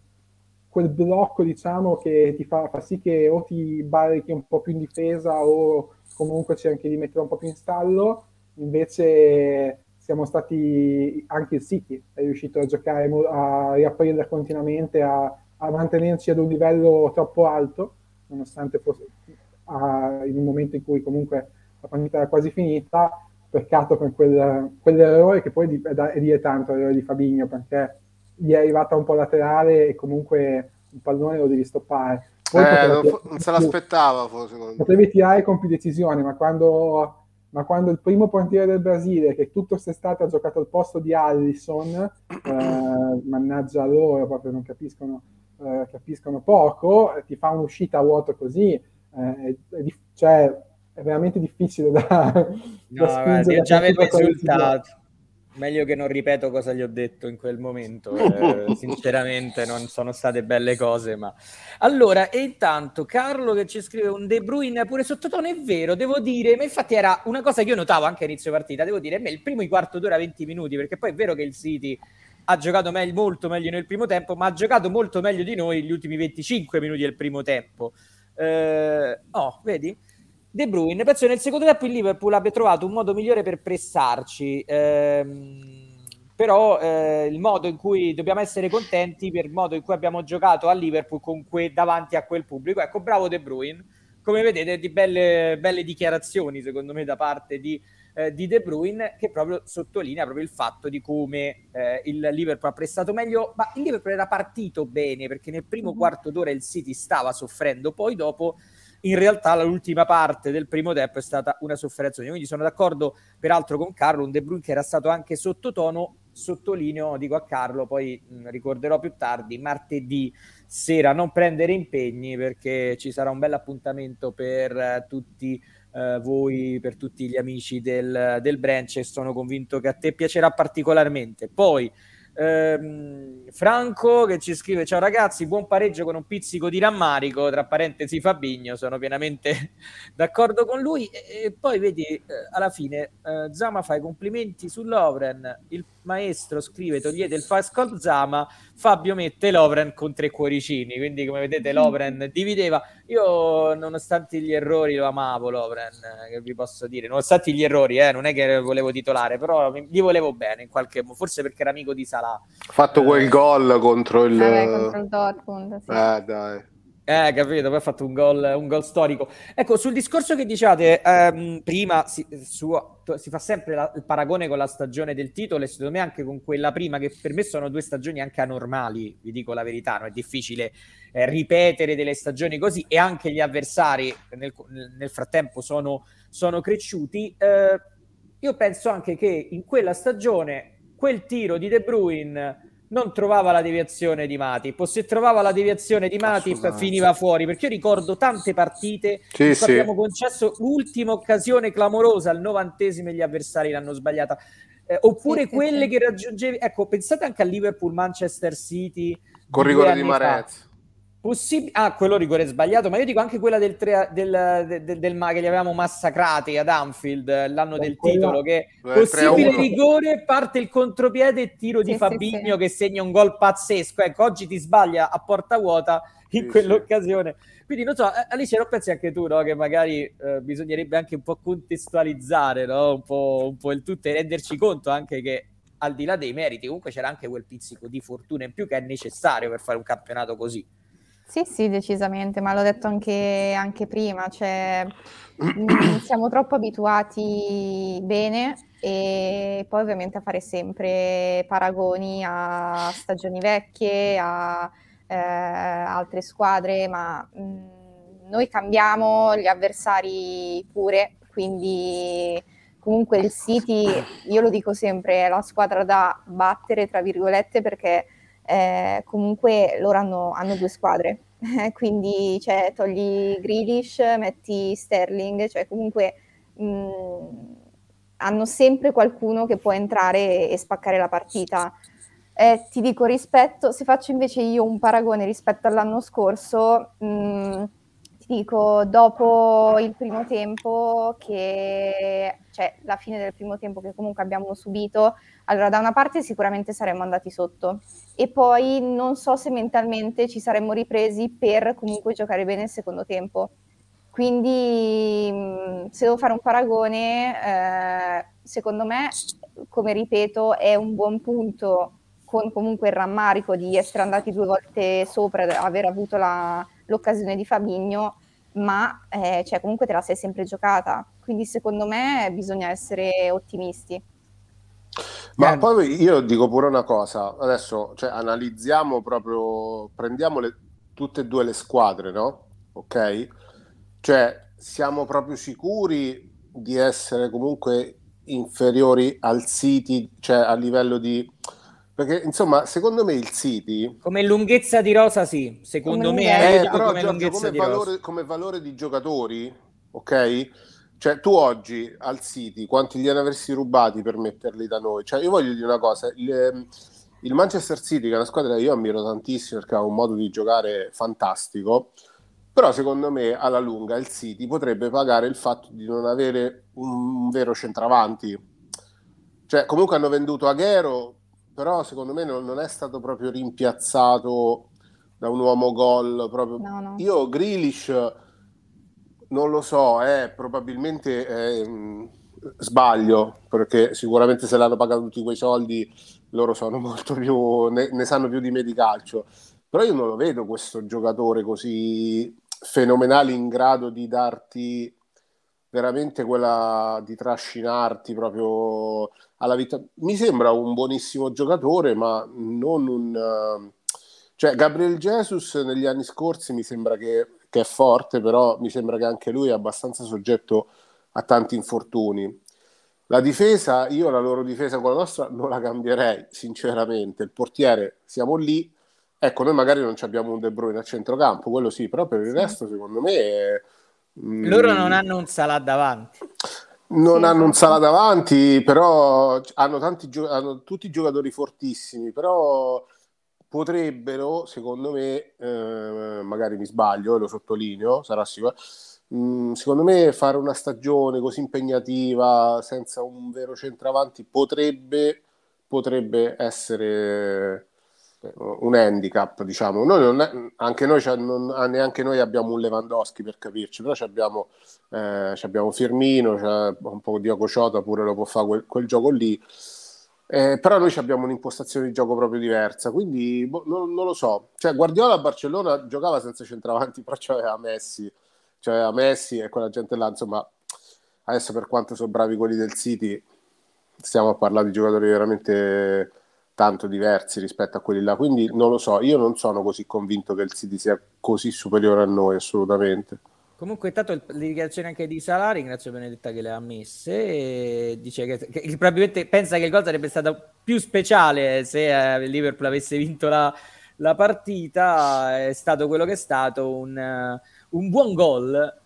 quel, blocco diciamo che ti fa, fa, sì che o ti barichi un po' più in difesa o comunque cerchi di mettere un po' più in stallo, invece siamo stati anche il City è riuscito a giocare a riaprire continuamente a, a, mantenerci ad un livello troppo alto nonostante fosse a, in un momento in cui comunque la partita era quasi finita. Peccato per quel, quell'errore che poi è, da, è dire tanto l'errore di Fabigno perché gli è arrivata un po' laterale e comunque un pallone lo devi stoppare. Poi eh, non, non se l'aspettava forse potevi tirare con più decisione ma quando ma quando il primo portiere del Brasile, che tutto quest'estate ha giocato al posto di Allison, eh, mannaggia loro, proprio non capiscono, eh, capiscono poco, ti fa un'uscita a vuoto così, eh, è, è, cioè, è veramente difficile da, *laughs* no, da spingere. Già vedo il risultato. Meglio che non ripeto cosa gli ho detto in quel momento. *laughs* Eh, sinceramente, non sono state belle cose. Ma allora, e intanto Carlo che ci scrive un De Bruyne pure sottotono. È vero, devo dire, ma infatti era una cosa che io notavo anche a inizio partita. Devo dire, a me il primo quarto d'ora 20 minuti, perché poi è vero che il City ha giocato meglio, molto meglio nel primo tempo, ma ha giocato molto meglio di noi gli ultimi 25 minuti del primo tempo. Eh, oh, vedi? De Bruyne, penso che nel secondo tempo il Liverpool abbia trovato un modo migliore per pressarci, ehm, però eh, il modo in cui dobbiamo essere contenti per il modo in cui abbiamo giocato a Liverpool con que- davanti a quel pubblico. Ecco, bravo De Bruyne. Come vedete, di belle, belle dichiarazioni, secondo me, da parte di, eh, di, De Bruyne, che proprio sottolinea proprio il fatto di come eh, il Liverpool ha prestato meglio. Ma il Liverpool era partito bene perché nel primo mm-hmm. quarto d'ora il City stava soffrendo, poi dopo in realtà l'ultima parte del primo tempo è stata una sofferenza. Quindi sono d'accordo peraltro con Carlo, un De Bruyne che era stato anche sottotono, sottolineo, dico a Carlo, poi mh, ricorderò più tardi, martedì sera non prendere impegni perché ci sarà un bel appuntamento per uh, tutti uh, voi, per tutti gli amici del, del branch e sono convinto che a te piacerà particolarmente. Poi Ehm, Franco che ci scrive: Ciao ragazzi, buon pareggio con un pizzico di rammarico. Tra parentesi, Fabigno, sono pienamente *laughs* d'accordo con lui. E, e poi vedi, eh, alla fine, eh, Zama fa i complimenti sull'Ovren. Il maestro scrive: Togliete il fast call Zama. Fabio mette l'Ovren con tre cuoricini. Quindi, come vedete, l'Ovren divideva. Io, nonostante gli errori, lo amavo. L'Ovren, eh, che vi posso dire, nonostante gli errori, eh, non è che volevo titolare, però gli volevo bene in qualche modo. Forse perché era amico di Salah ha fatto quel gol contro il, eh, contro il Dortmund. Sì. Eh, dai. Eh, capito, poi ha fatto un gol, un gol storico. Ecco, sul discorso che diciate, ehm, prima si, su, si, fa sempre la, il paragone con la stagione del titolo e secondo me anche con quella prima, che per me sono due stagioni anche anormali, vi dico la verità, non è difficile eh, ripetere delle stagioni così e anche gli avversari nel, nel frattempo sono, sono cresciuti. Eh, io penso anche che in quella stagione quel tiro di De Bruyne non trovava la deviazione di Matip o se trovava la deviazione di Matip finiva fuori perché io ricordo tante partite. Sì, in sì. abbiamo concesso l'ultima occasione clamorosa al novantesimo e gli avversari l'hanno sbagliata. Eh, oppure sì, quelle che raggiungevi ecco pensate anche al Liverpool Manchester City con rigore di Marez Possib- ah, quello rigore sbagliato, ma io dico anche quella del, tre, del, del, del, del che li avevamo massacrati ad Anfield l'anno del titolo. Che possibile rigore, parte il contropiede e tiro sì, di Fabigno sì, che segna un gol pazzesco. Ecco, oggi ti sbaglia a porta vuota in quell'occasione. Quindi non so, eh, Alice, non pensi anche tu no, che magari eh, bisognerebbe anche un po' contestualizzare no? un, po', un po' il tutto e renderci conto anche che al di là dei meriti, comunque c'era anche quel pizzico di fortuna in più che è necessario per fare un campionato così. Sì, sì, decisamente, ma l'ho detto anche, anche prima, cioè *clears throat* siamo troppo abituati bene e poi ovviamente a fare sempre paragoni a stagioni vecchie, a eh, altre squadre, ma mh, mm, noi cambiamo, gli avversari pure, quindi comunque il City, io lo dico sempre, è la squadra da battere, tra virgolette, perché eh, comunque loro hanno, hanno due squadre, *laughs* quindi cioè, togli Grealish, metti Sterling, cioè comunque mh, mm, hanno sempre qualcuno che può entrare e, spaccare la partita. Eh, ti dico rispetto, se faccio invece io un paragone rispetto all'anno scorso, mh, mm, dico, dopo il primo tempo, che, cioè la fine del primo tempo che comunque abbiamo subito, allora da una parte sicuramente saremmo andati sotto e poi non so se mentalmente ci saremmo ripresi per comunque giocare bene il secondo tempo. Quindi se devo fare un paragone, eh, secondo me, come ripeto, è un buon punto con comunque il rammarico di essere andati due volte sopra, aver avuto la, l'occasione di Fabigno, ma eh, cioè, comunque te la sei sempre giocata. Quindi secondo me bisogna essere ottimisti. Ma eh. poi io dico pure una cosa, adesso cioè, analizziamo proprio, prendiamo le, tutte e due le squadre, no? Ok? Cioè, siamo proprio sicuri di essere comunque inferiori al City, cioè a livello di perché insomma, secondo me il City. Come lunghezza di rosa, sì. Secondo come me è eh, però, come, Giorgio, come, valore, come valore di giocatori, ok? Cioè, tu oggi al City quanti gliene avresti rubati per metterli da noi? Cioè, io voglio dire una cosa: il, ehm, il Manchester City, che è una squadra che io ammiro tantissimo perché ha un modo di giocare fantastico, però secondo me alla lunga il City potrebbe pagare il fatto di non avere un vero centravanti. Cioè, comunque hanno venduto Aghero, però secondo me non, non è stato proprio rimpiazzato da un uomo gol. Proprio. No, no. Io Grealish non lo so, eh, probabilmente eh, sbaglio, perché sicuramente se l'hanno pagato tutti quei soldi loro sono *laughs* molto più, ne, ne sanno più di me di calcio. Però io non lo vedo questo giocatore così fenomenale in grado di darti veramente quella di trascinarti proprio alla vita. Mi sembra un buonissimo giocatore, ma non un... Cioè, Gabriel Jesus negli anni scorsi mi sembra che che è forte, però mi sembra che anche lui è abbastanza soggetto a tanti infortuni. La difesa, io la loro difesa con la nostra non la cambierei, sinceramente. Il portiere, siamo lì. Ecco, noi magari non abbiamo un De Bruyne a centrocampo, quello sì, però per il resto, secondo me... È, loro non hanno un Salah davanti. Non sì, hanno un Salah davanti, però hanno, tanti, hanno tutti giocatori fortissimi, però potrebbero, secondo me, eh, magari mi sbaglio e lo sottolineo, sarà sicuro, mh, mm, secondo me fare una stagione così impegnativa senza un vero centravanti potrebbe, potrebbe essere eh, un handicap, diciamo. Noi è, anche noi, non, neanche noi abbiamo un Lewandowski per capirci, però abbiamo, eh, abbiamo Firmino, un po' di Cociota pure lo può fare quel, quel gioco lì eh, però noi abbiamo un'impostazione di gioco proprio diversa, quindi boh, non, non, lo so. Cioè, Guardiola a Barcellona giocava senza centravanti, *laughs* però c'aveva Messi, c'aveva Messi e quella gente là, insomma, adesso per quanto sono bravi quelli del City, stiamo a parlare di giocatori veramente tanto diversi rispetto a quelli là, quindi non lo so, io non sono così convinto che il City sia così superiore a noi, assolutamente. Comunque, intanto le dichiarazioni anche di Salari, ringrazio Benedetta che le ha messe. E dice che, che, probabilmente pensa che il gol sarebbe stato più speciale se il eh, Liverpool avesse vinto la, la, partita. È stato quello che è stato un, uh, un buon gol.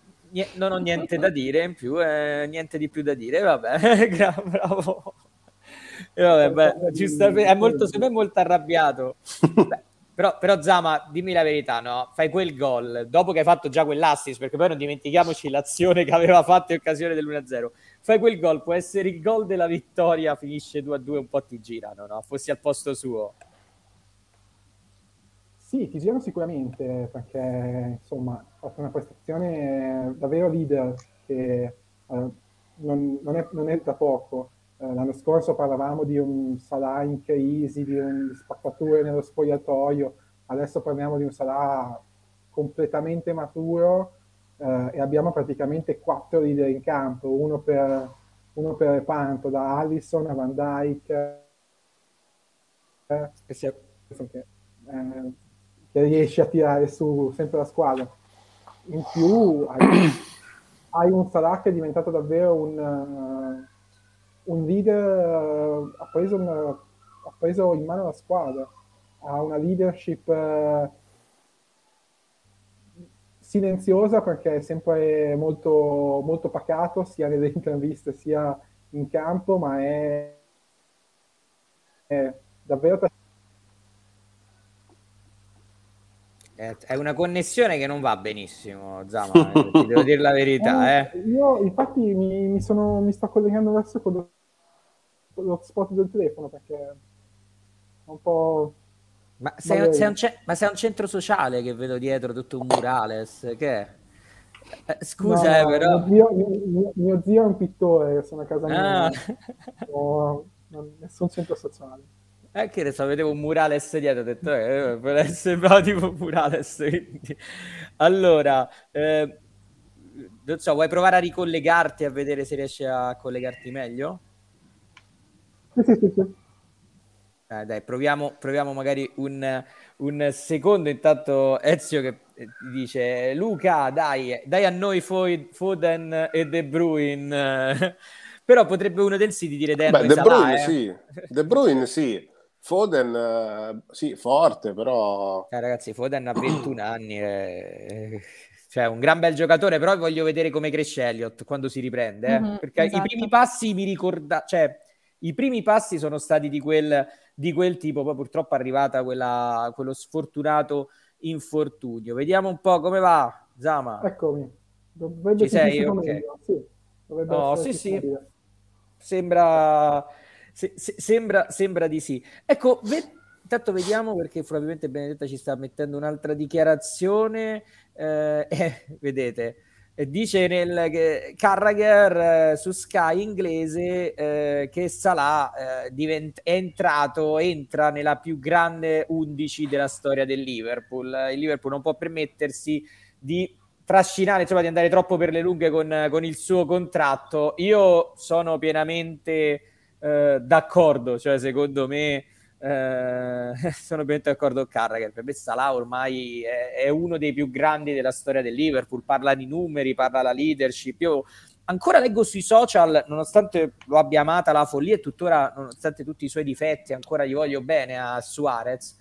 non ho niente da dire in più, eh, niente di più da dire. Vabbè, *laughs* bravo. Vabbè, beh, giustamente, è molto, secondo me molto arrabbiato. *laughs* Beh, però, però, Zama, dimmi la verità, no? Fai quel gol dopo che hai fatto già quell'assist, perché poi non dimentichiamoci l'azione che aveva fatto in occasione dell'1-0. Fai quel gol, può essere il gol della vittoria, finisce 2-2, un po' ti girano, no? Fossi al posto suo. Sì, ti girano sicuramente, perché insomma, ha fatto una prestazione davvero leader che eh, non, non, è, non è da poco l'anno scorso parlavamo di un Salah in crisi, di, un, spaccature nello spogliatoio, adesso parliamo di un Salah completamente maturo eh, e abbiamo praticamente quattro leader in campo, uno per, uno per reparto, da Allison a Van Dyke, eh, che, eh, che, riesce a tirare su sempre la squadra. In più hai, hai un Salah che è diventato davvero un... Uh, un leader ha preso, una, ha preso, in mano la squadra, ha una leadership eh, silenziosa perché è sempre molto, molto pacato sia nelle *laughs* interviste sia in campo, ma è, è davvero è una connessione che non va benissimo, Zama, eh, *laughs* ti devo dire la verità. Eh. Io infatti mi, mi, sono, mi sto collegando adesso con lo spot del telefono perché è un po'... Ma sei, sei, un ma sei, un centro sociale che vedo dietro tutto un murales, che è? Eh, scusa, no, eh, però... Mio zio, mio, mio zio, è un pittore, sono a casa mia. *laughs* Ah. No, nessun centro sociale. Eh, che ne so, vedevo un murales dietro, ho detto, eh, per essere proprio tipo murales. *laughs* Quindi. Allora, eh, non so, vuoi provare a ricollegarti a vedere se riesci a collegarti meglio? Sì, sì, sì. Eh, dai, proviamo, proviamo magari un, un, secondo. Intanto Ezio che eh, dice: Luca, dai, dai a noi Foden e De Bruyne. *laughs* Però potrebbe uno del City dire Beh, De Bruyne, eh. sì. De Bruyne, sì. Foden, uh, sì, forte, però... Eh, ragazzi, Foden ha 21 *clears throat* anni. E... cioè un gran bel giocatore, però voglio vedere come cresce Elliott quando si riprende, eh? mm-hmm, perché esatto. i primi passi mi ricorda, cioè i primi passi sono stati di quel, di quel tipo, poi purtroppo è arrivata quella, quello sfortunato infortunio. Vediamo un po' come va, Zama. Eccomi. Dovrebbe Ci sei? Ok. Sì, oh, sì, sì. Sembra, se, se, sembra, sembra di sì. Ecco, ve- intanto vediamo perché probabilmente Benedetta ci sta mettendo un'altra dichiarazione eh, eh, vedete, dice nel che Carragher eh, su Sky inglese eh, che Salah eh, divent- è entrato, entra nella più grande 11 della storia del Liverpool. Il Liverpool non può permettersi di trascinare, insomma, di andare troppo per le lunghe con, con il suo contratto. Io sono pienamente eh, d'accordo, cioè secondo me eh, *laughs* sono ovviamente d'accordo con Carragher. Per me Salah ormai è, è, uno dei più grandi della storia del Liverpool. Parla di numeri, parla la leadership. Io ancora leggo sui social, nonostante lo abbia amata la follia e tuttora, nonostante tutti i suoi difetti, ancora gli voglio bene a Suarez.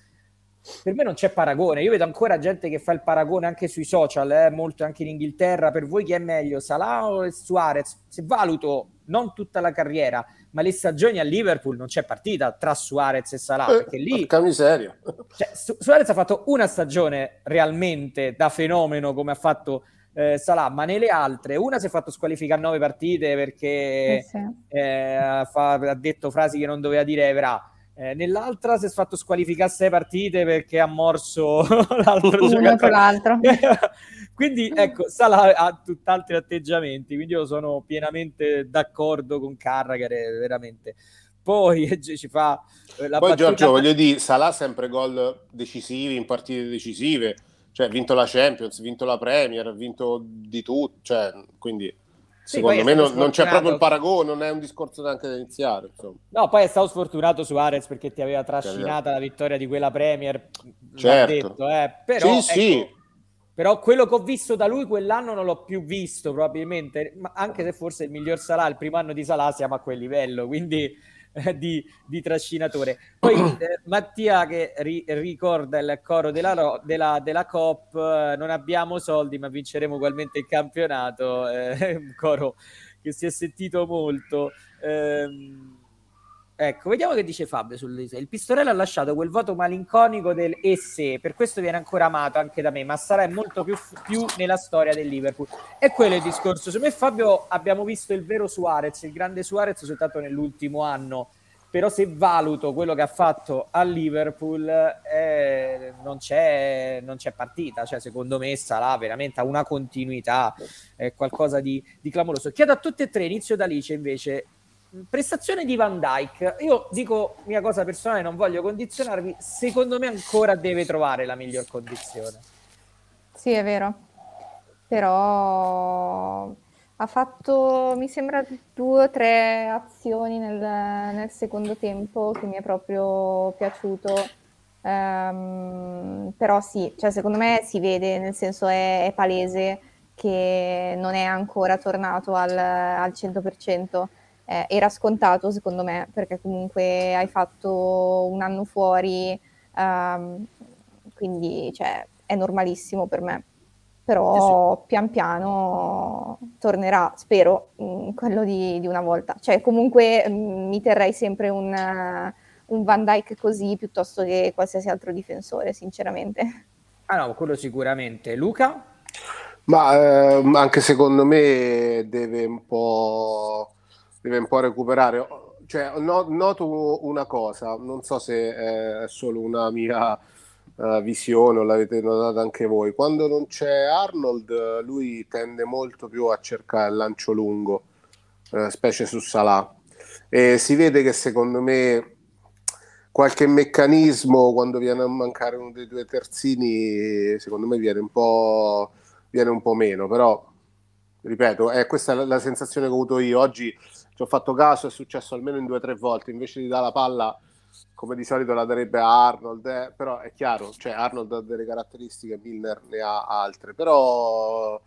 Per me non c'è paragone. Io vedo ancora gente che fa il paragone anche sui social, eh, molto anche in Inghilterra. Per voi chi è meglio, Salah o Suarez? Se valuto non tutta la carriera, ma le stagioni a Liverpool non c'è partita tra Suarez e Salah, eh, perché lì... miseria. Cioè, Su- Suarez ha fatto una stagione realmente da fenomeno come ha fatto eh, Salah, ma nelle altre una si è fatto squalificare nove partite perché eh sì. eh, fa, ha detto frasi che non doveva dire Evra. Eh, nell'altra si è fatto squalificare sei partite perché ha morso *laughs* l'altro giocatore. l'altro. *laughs* Quindi ecco, Salah ha tutt'altri atteggiamenti, quindi io sono pienamente d'accordo con Carragher, veramente. Poi ci fa eh, la Poi battuta... Giorgio, voglio dire, Salah sempre gol decisivi in partite decisive, cioè ha vinto la Champions, ha vinto la Premier, ha vinto di tutto, cioè, quindi sì, secondo me non, non, c'è proprio il paragone, non è un discorso neanche da iniziare. Insomma. No, poi è stato sfortunato su Ares perché ti aveva trascinata la vittoria di quella Premier, certo. detto, eh. Però, sì, ecco, sì però quello che ho visto da lui quell'anno non l'ho più visto probabilmente, anche se forse il miglior Salah, il primo anno di Salah siamo a quel livello, quindi *laughs* di, di, trascinatore. Poi *clears throat* eh, Mattia che ri, ricorda il coro della, della, della COP, eh, non abbiamo soldi ma vinceremo ugualmente il campionato, *laughs* eh, un coro che si è sentito molto. Ehm, Ecco, vediamo che dice Fabio sul Il Pistorello ha lasciato quel voto malinconico del e se, per questo viene ancora amato anche da me, ma sarà molto più, più nella storia del Liverpool. E quello è il discorso. Secondo me Fabio abbiamo visto il vero Suarez, il grande Suarez soltanto nell'ultimo anno, però se valuto quello che ha fatto a Liverpool eh, non, c'è, non, c'è, partita, cioè secondo me sarà veramente una continuità, è qualcosa di, di clamoroso. Chiedo a tutti e tre, inizio da Alice invece, prestazione di Van Dyke, io dico mia cosa personale, non voglio condizionarvi, secondo me ancora deve trovare la miglior condizione. Sì, è vero, però ha fatto, mi sembra, due o tre azioni nel, nel secondo tempo che mi è proprio piaciuto. Um, però sì, cioè secondo me si vede, nel senso è, è palese che non è ancora tornato al, al 100% eh, era scontato secondo me, perché comunque hai fatto un anno fuori, um, quindi cioè, è normalissimo per me. Però sì. pian piano tornerà, spero, quello di, di, una volta. Cioè comunque mh, mi terrei sempre un, uh, un Van Dyke così piuttosto che qualsiasi altro difensore, sinceramente. Ah no, quello sicuramente. Luca? Ma eh, anche secondo me deve un po' deve un po' recuperare. Cioè, no, noto una cosa, non so se è solo una mia uh, visione o l'avete notata anche voi. Quando non c'è Arnold, lui tende molto più a cercare il lancio lungo, uh, specie su Salah. E si vede che secondo me qualche meccanismo quando viene a mancare uno dei due terzini, secondo me viene un po', viene un po meno, però ripeto, è questa la, la sensazione che ho avuto io. Oggi ci ho fatto caso, è successo almeno in due o tre volte, invece di dare la palla come di solito la darebbe a Arnold, eh, però è chiaro, cioè Arnold ha delle caratteristiche, Milner ne ha altre, però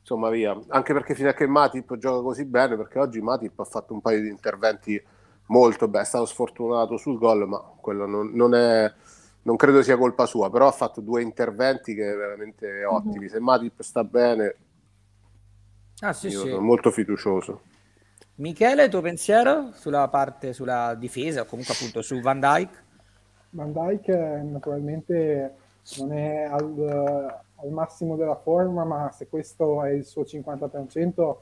insomma via, anche perché fino a che Matip gioca così bene, perché oggi Matip ha fatto un paio di interventi molto bene, è stato sfortunato sul gol, ma quello non, non, è, non credo sia colpa sua, però ha fatto due interventi che veramente mhm. ottimi. Se Matip sta bene, ah, sì, io sì. sono molto fiducioso. Michele, tuo pensiero sulla parte, sulla difesa o comunque appunto su Van Dyke? Van Dyke naturalmente non è al, al, massimo della forma, ma se questo è il suo 50%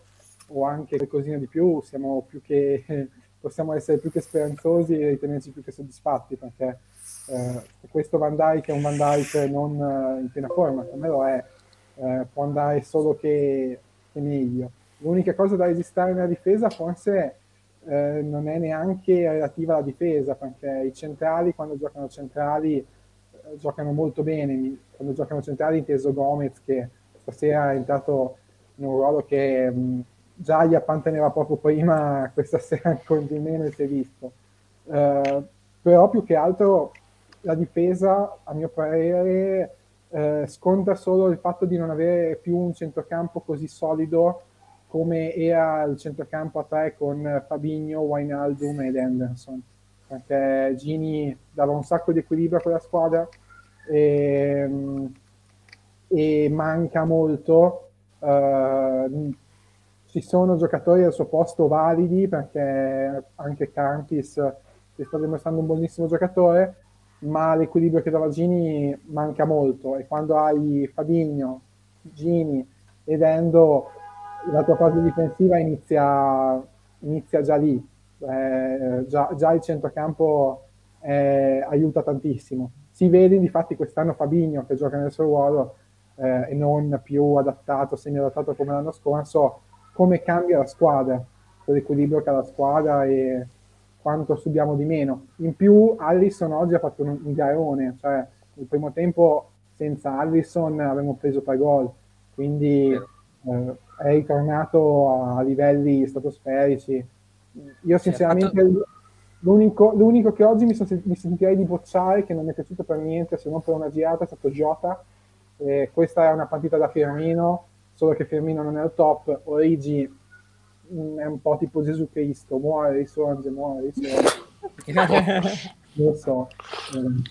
o anche qualcosina di più, più che, *laughs* possiamo essere più che speranzosi e ritenerci più che soddisfatti perché eh, questo Van Dyke è un Van Dyke non eh, in piena forma, come lo è, eh, può andare solo che, che, meglio. L'unica cosa da resistere nella difesa forse eh, non è neanche relativa alla difesa, perché i centrali quando giocano centrali eh, giocano molto bene, quando giocano centrali inteso Gomez che stasera è entrato in un ruolo che mh, già gli appanteneva poco prima, *laughs* questa sera ancora di meno si è visto. Uh, però più che altro la difesa, a mio parere, eh, sconta solo il fatto di non avere più un centrocampo così solido come era il centrocampo a tre con Fabigno, Wijnaldum ed Anderson perché Gini dava un sacco di equilibrio a quella squadra e, e manca molto uh, ci sono giocatori al suo posto validi perché anche Campis si sta dimostrando un buonissimo giocatore ma l'equilibrio che dava Gini manca molto. E quando hai Fabigno, Gini ed Endo la tua fase difensiva inizia, inizia già lì, eh, già, già, il centrocampo eh, aiuta tantissimo. Si vede infatti quest'anno Fabigno che gioca nel suo ruolo eh, e non più adattato, semi-adattato come l'anno scorso, come cambia la squadra, l'equilibrio che ha la squadra e quanto subiamo di meno. In più Allison oggi ha fatto un, un garone, cioè il primo tempo senza Allison avremmo preso tre gol, quindi eh, è ritornato a livelli stratosferici. Io sinceramente fatto... l'unico, l'unico, che oggi mi, so, mi, sentirei di bocciare, che non mi è piaciuto per niente, se non per una girata, è stato Jota. Eh, questa è una partita da Firmino, solo che Firmino non è al top, Origi è un po' tipo Gesù Cristo, muore, risorge, muore, risorge. *laughs* lo so.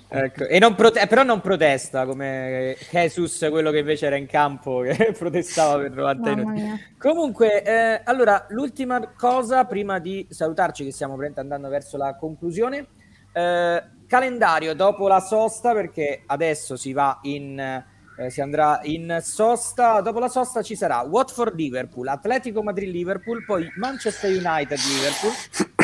Ecco. E non prote- però non protesta come Jesus, quello che invece era in campo, che *laughs* protestava per 90 minuti. Comunque, eh, allora, l'ultima cosa prima di salutarci, che stiamo andando verso la conclusione. Eh, calendario dopo la sosta, perché adesso si va in eh, si andrà in sosta. Dopo la sosta ci sarà Watford-Liverpool, Atletico Madrid-Liverpool, poi Manchester United-Liverpool,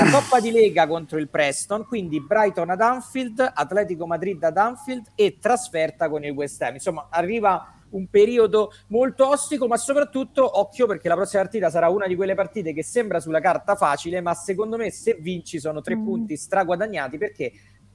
la Coppa di Lega contro il Preston, quindi Brighton ad Anfield, Atletico Madrid ad Anfield e trasferta con il West Ham. Insomma, arriva un periodo molto ostico, ma soprattutto occhio perché la prossima partita sarà una di quelle partite che sembra sulla carta facile, ma secondo me se vinci sono tre mm. punti straguadagnati perché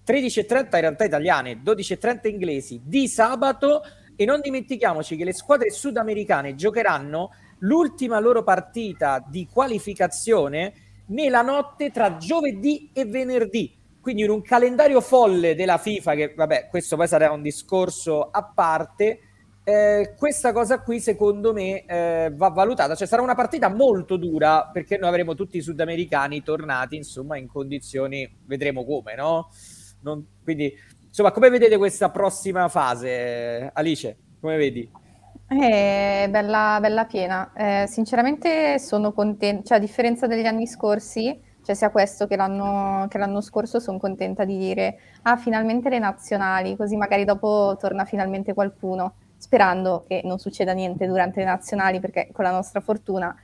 13.30 in realtà italiane, 12.30 inglesi di sabato e non dimentichiamoci che le squadre sudamericane giocheranno l'ultima loro partita di qualificazione nella notte tra giovedì e venerdì. Quindi in un calendario folle della FIFA, che vabbè, questo poi sarà un discorso a parte, eh, questa cosa qui secondo me eh, va valutata, cioè sarà una partita molto dura perché noi avremo tutti i sudamericani tornati insomma in condizioni, vedremo come, no? Non, quindi Insomma, come vedete questa prossima fase, Alice? Come vedi? Eh, bella, bella piena. Eh, sinceramente sono contenta, cioè a differenza degli anni scorsi, cioè sia questo che l'anno, che l'anno scorso, sono contenta di dire, ah, finalmente le nazionali, così magari dopo torna finalmente qualcuno, sperando che non succeda niente durante le nazionali, perché con la nostra fortuna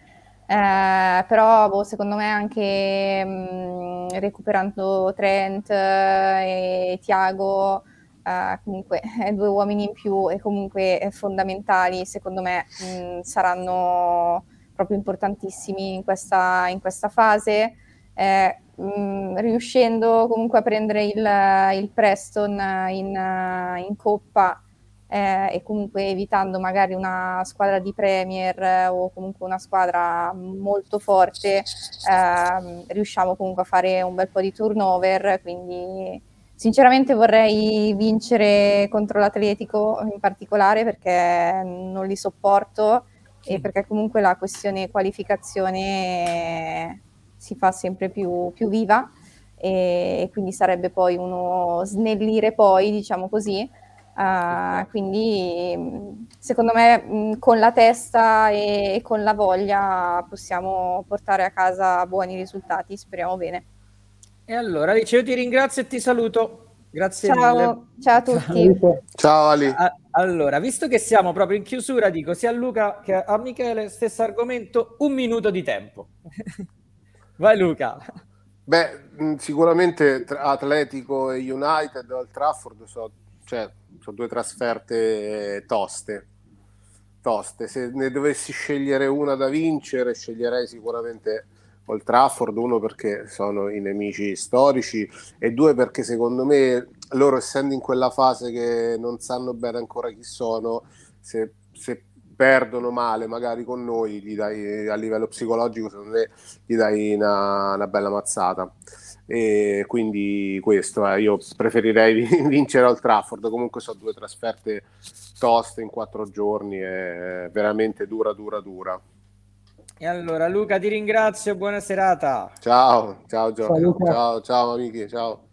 eh, però boh, secondo me anche mh, mm, recuperando Trent eh, e Tiago, eh, comunque due uomini in più e comunque fondamentali, secondo me mh, mm, saranno proprio importantissimi in questa, in questa fase. Eh, mh, mm, riuscendo comunque a prendere il, il Preston in, in coppa eh, e comunque evitando magari una squadra di Premier eh, o comunque una squadra molto forte, eh, riusciamo comunque a fare un bel po' di turnover, quindi sinceramente vorrei vincere contro l'Atletico in particolare perché non li sopporto e perché comunque la questione qualificazione si fa sempre più, più viva. e quindi sarebbe poi uno snellire poi, diciamo così. Uh, quindi secondo me mh, con la testa e, e, con la voglia possiamo portare a casa buoni risultati, speriamo bene. E allora Alice, io ti ringrazio e ti saluto. Grazie ciao, mille. Ciao a tutti. Ciao Ali. allora, visto che siamo proprio in chiusura, dico sia a Luca che a Michele, stesso argomento, un minuto di tempo. *laughs* Vai Luca. Beh, sicuramente Atletico e United al Trafford sono, cioè, sono due trasferte toste. Toste. Se ne dovessi scegliere una da vincere, sceglierei sicuramente Old Trafford, uno perché sono i nemici storici e due perché secondo me loro essendo in quella fase che non sanno bene ancora chi sono, se, se perdono male magari con noi, gli dai, a livello psicologico secondo me gli dai una, una bella mazzata. E quindi questo, eh, io preferirei *laughs* vincere Old Trafford, comunque sono due trasferte toste in quattro giorni, è veramente dura, dura, dura. E allora Luca ti ringrazio, buona serata. Ciao, ciao Giorgio, ciao, ciao, ciao amici, ciao.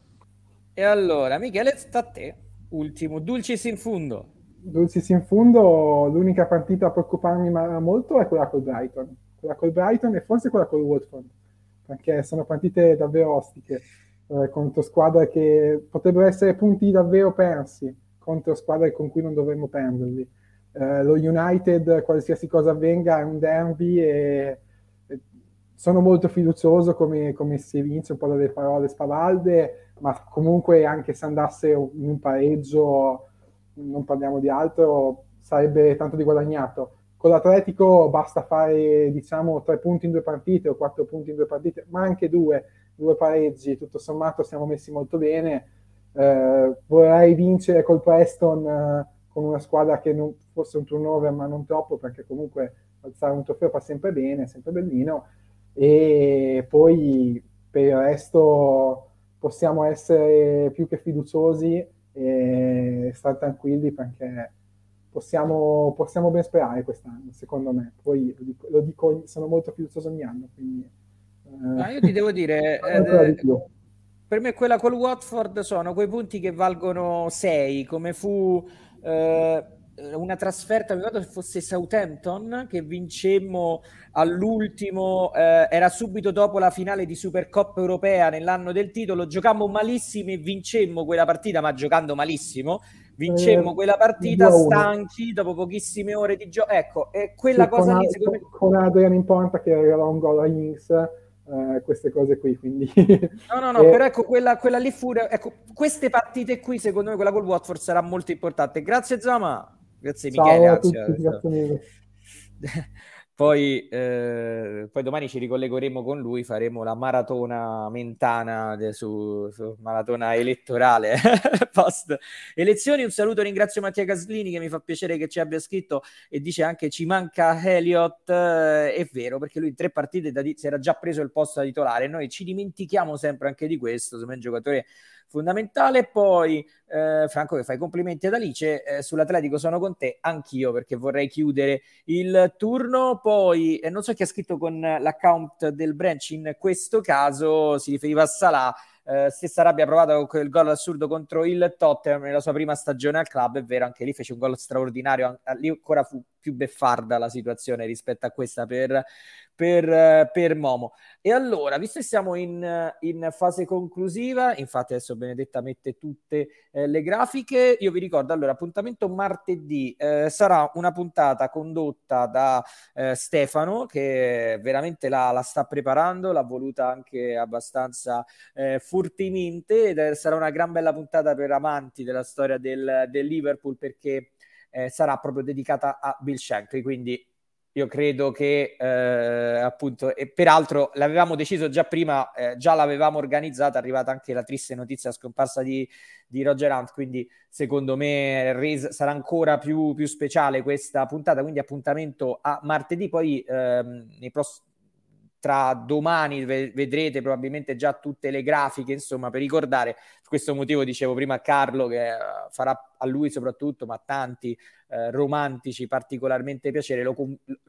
E allora Michele, sta a te, ultimo, Dulcis in fundo. Dulcis in fundo, l'unica partita a preoccuparmi molto è quella col Brighton. Quella col Brighton e forse quella col Watford, perché sono partite davvero ostiche eh, contro squadre che potrebbero essere punti davvero persi, contro squadre con cui non dovremmo perderli eh, lo United, qualsiasi cosa avvenga, è un derby e, sono molto fiducioso come, come, si evince un po' dalle parole spavalde, ma comunque anche se andasse in un pareggio, non parliamo di altro, sarebbe tanto di guadagnato. Con l'Atletico basta fare diciamo tre punti in due partite o quattro punti in due partite, ma anche due, due pareggi, tutto sommato siamo messi molto bene. Eh, vorrei vincere col Preston eh, con una squadra che non fosse un turnover ma non troppo perché comunque alzare un trofeo fa sempre bene, è sempre bellino. E poi per il resto possiamo essere più che fiduciosi e stare tranquilli perché possiamo, possiamo ben sperare quest'anno secondo me. Poi lo dico, lo dico sono molto fiducioso ogni anno quindi, eh, io ti devo dire *laughs* eh, per me quella col Watford sono quei punti che valgono 6 come fu eh, una trasferta, mi ricordo se fosse Southampton, che vincemmo all'ultimo, eh, era subito dopo la finale di Supercoppa europea nell'anno del titolo, giocammo malissimo e vincemmo quella partita, ma giocando malissimo, vincemmo eh, quella partita stanchi dopo pochissime ore di gioco. Ecco, è quella sì, cosa con, lì secondo me... Con Adrian in porta che aveva un gol a Ings eh, queste cose qui. Quindi... *laughs* no, no, no, eh, però ecco, quella, quella lì fu... Ecco, queste partite qui, secondo me, quella col Watford sarà molto importante. Grazie Zama. Grazie Ciao Michele. Tutti, grazie mille. *laughs* Poi, eh, poi, domani ci ricollegheremo con lui, faremo la maratona mentana de, su, su, maratona elettorale *laughs* post elezioni. Un saluto, ringrazio Mattia Caslini che mi fa piacere che ci abbia scritto e dice anche ci manca Elliott. Eh, è vero, perché lui in tre partite da, si era già preso il posto da titolare. Noi ci dimentichiamo sempre anche di questo. Insomma, è un giocatore fondamentale. Poi, eh, Franco, che fai complimenti ad Alice, eh, sull'Atletico sono con te, anch'io perché vorrei chiudere il turno. Poi, eh, non so chi ha scritto con l'account del branch, in questo caso si riferiva a Salah. Uh, stessa rabbia provata con quel gol assurdo contro il Tottenham nella sua prima stagione al club, è vero, anche lì fece un gol straordinario, lì ancora fu più beffarda la situazione rispetto a questa per, per, per Momo. E allora, visto che siamo in, in, fase conclusiva, infatti adesso Benedetta mette tutte eh, le grafiche, io vi ricordo, allora, appuntamento martedì eh, sarà una puntata condotta da eh, Stefano, che veramente la, la, sta preparando, l'ha voluta anche abbastanza eh, furtivamente, ed sarà una gran bella puntata per amanti della storia del, del Liverpool, perché eh, sarà proprio dedicata a Bill Shankly, quindi io credo che eh, appunto, e peraltro l'avevamo deciso già prima, eh, già l'avevamo organizzata, è arrivata anche la triste notizia scomparsa di, di Roger Hunt, quindi secondo me res- sarà ancora più, più, speciale questa puntata, quindi appuntamento a martedì, poi ehm, prossimi tra domani vedrete probabilmente già tutte le grafiche, insomma, per ricordare, questo motivo dicevo prima a Carlo che uh, farà a lui soprattutto, ma a tanti eh, romantici particolarmente piacere, lo,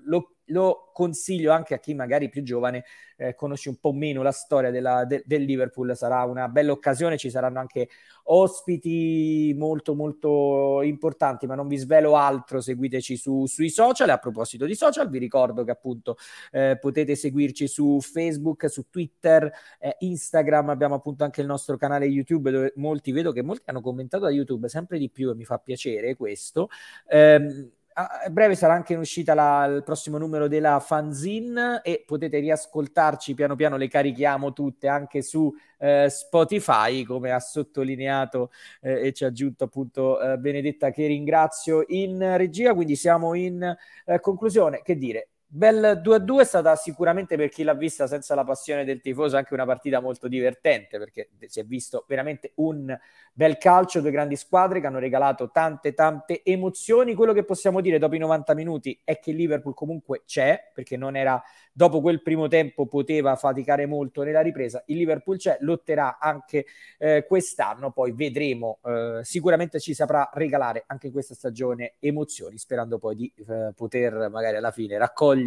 lo, lo, consiglio anche a chi magari più giovane eh, conosce un po' meno la storia della, de, del Liverpool, sarà una bella occasione, ci saranno anche ospiti molto molto importanti, ma non vi svelo altro, seguiteci su, sui social, a proposito di social vi ricordo che appunto eh, potete seguirci su Facebook, su Twitter, eh, Instagram, abbiamo appunto anche il nostro canale YouTube dove molti vedo che molti hanno commentato da YouTube sempre di più e mi fa piacere questo. Eh, a breve sarà anche in uscita la, il prossimo numero della fanzine e potete riascoltarci piano piano, le carichiamo tutte anche su eh, Spotify, come ha sottolineato eh, e ci ha aggiunto appunto eh, Benedetta che ringrazio in regia, quindi siamo in eh, conclusione, che dire, Bel 2-2 è stata sicuramente per chi l'ha vista senza la passione del tifoso anche una partita molto divertente perché si è visto veramente un bel calcio, due grandi squadre che hanno regalato tante tante emozioni. Quello che possiamo dire dopo i 90 minuti è che Liverpool comunque c'è perché non era dopo quel primo tempo poteva faticare molto nella ripresa. Il Liverpool c'è, lotterà anche eh, quest'anno, poi vedremo. Eh, sicuramente ci saprà regalare anche in questa stagione emozioni, sperando poi di eh, poter magari alla fine raccogliere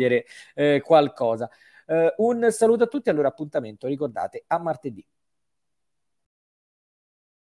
eh, qualcosa. Eh, un saluto a tutti, allora appuntamento, ricordate, a martedì.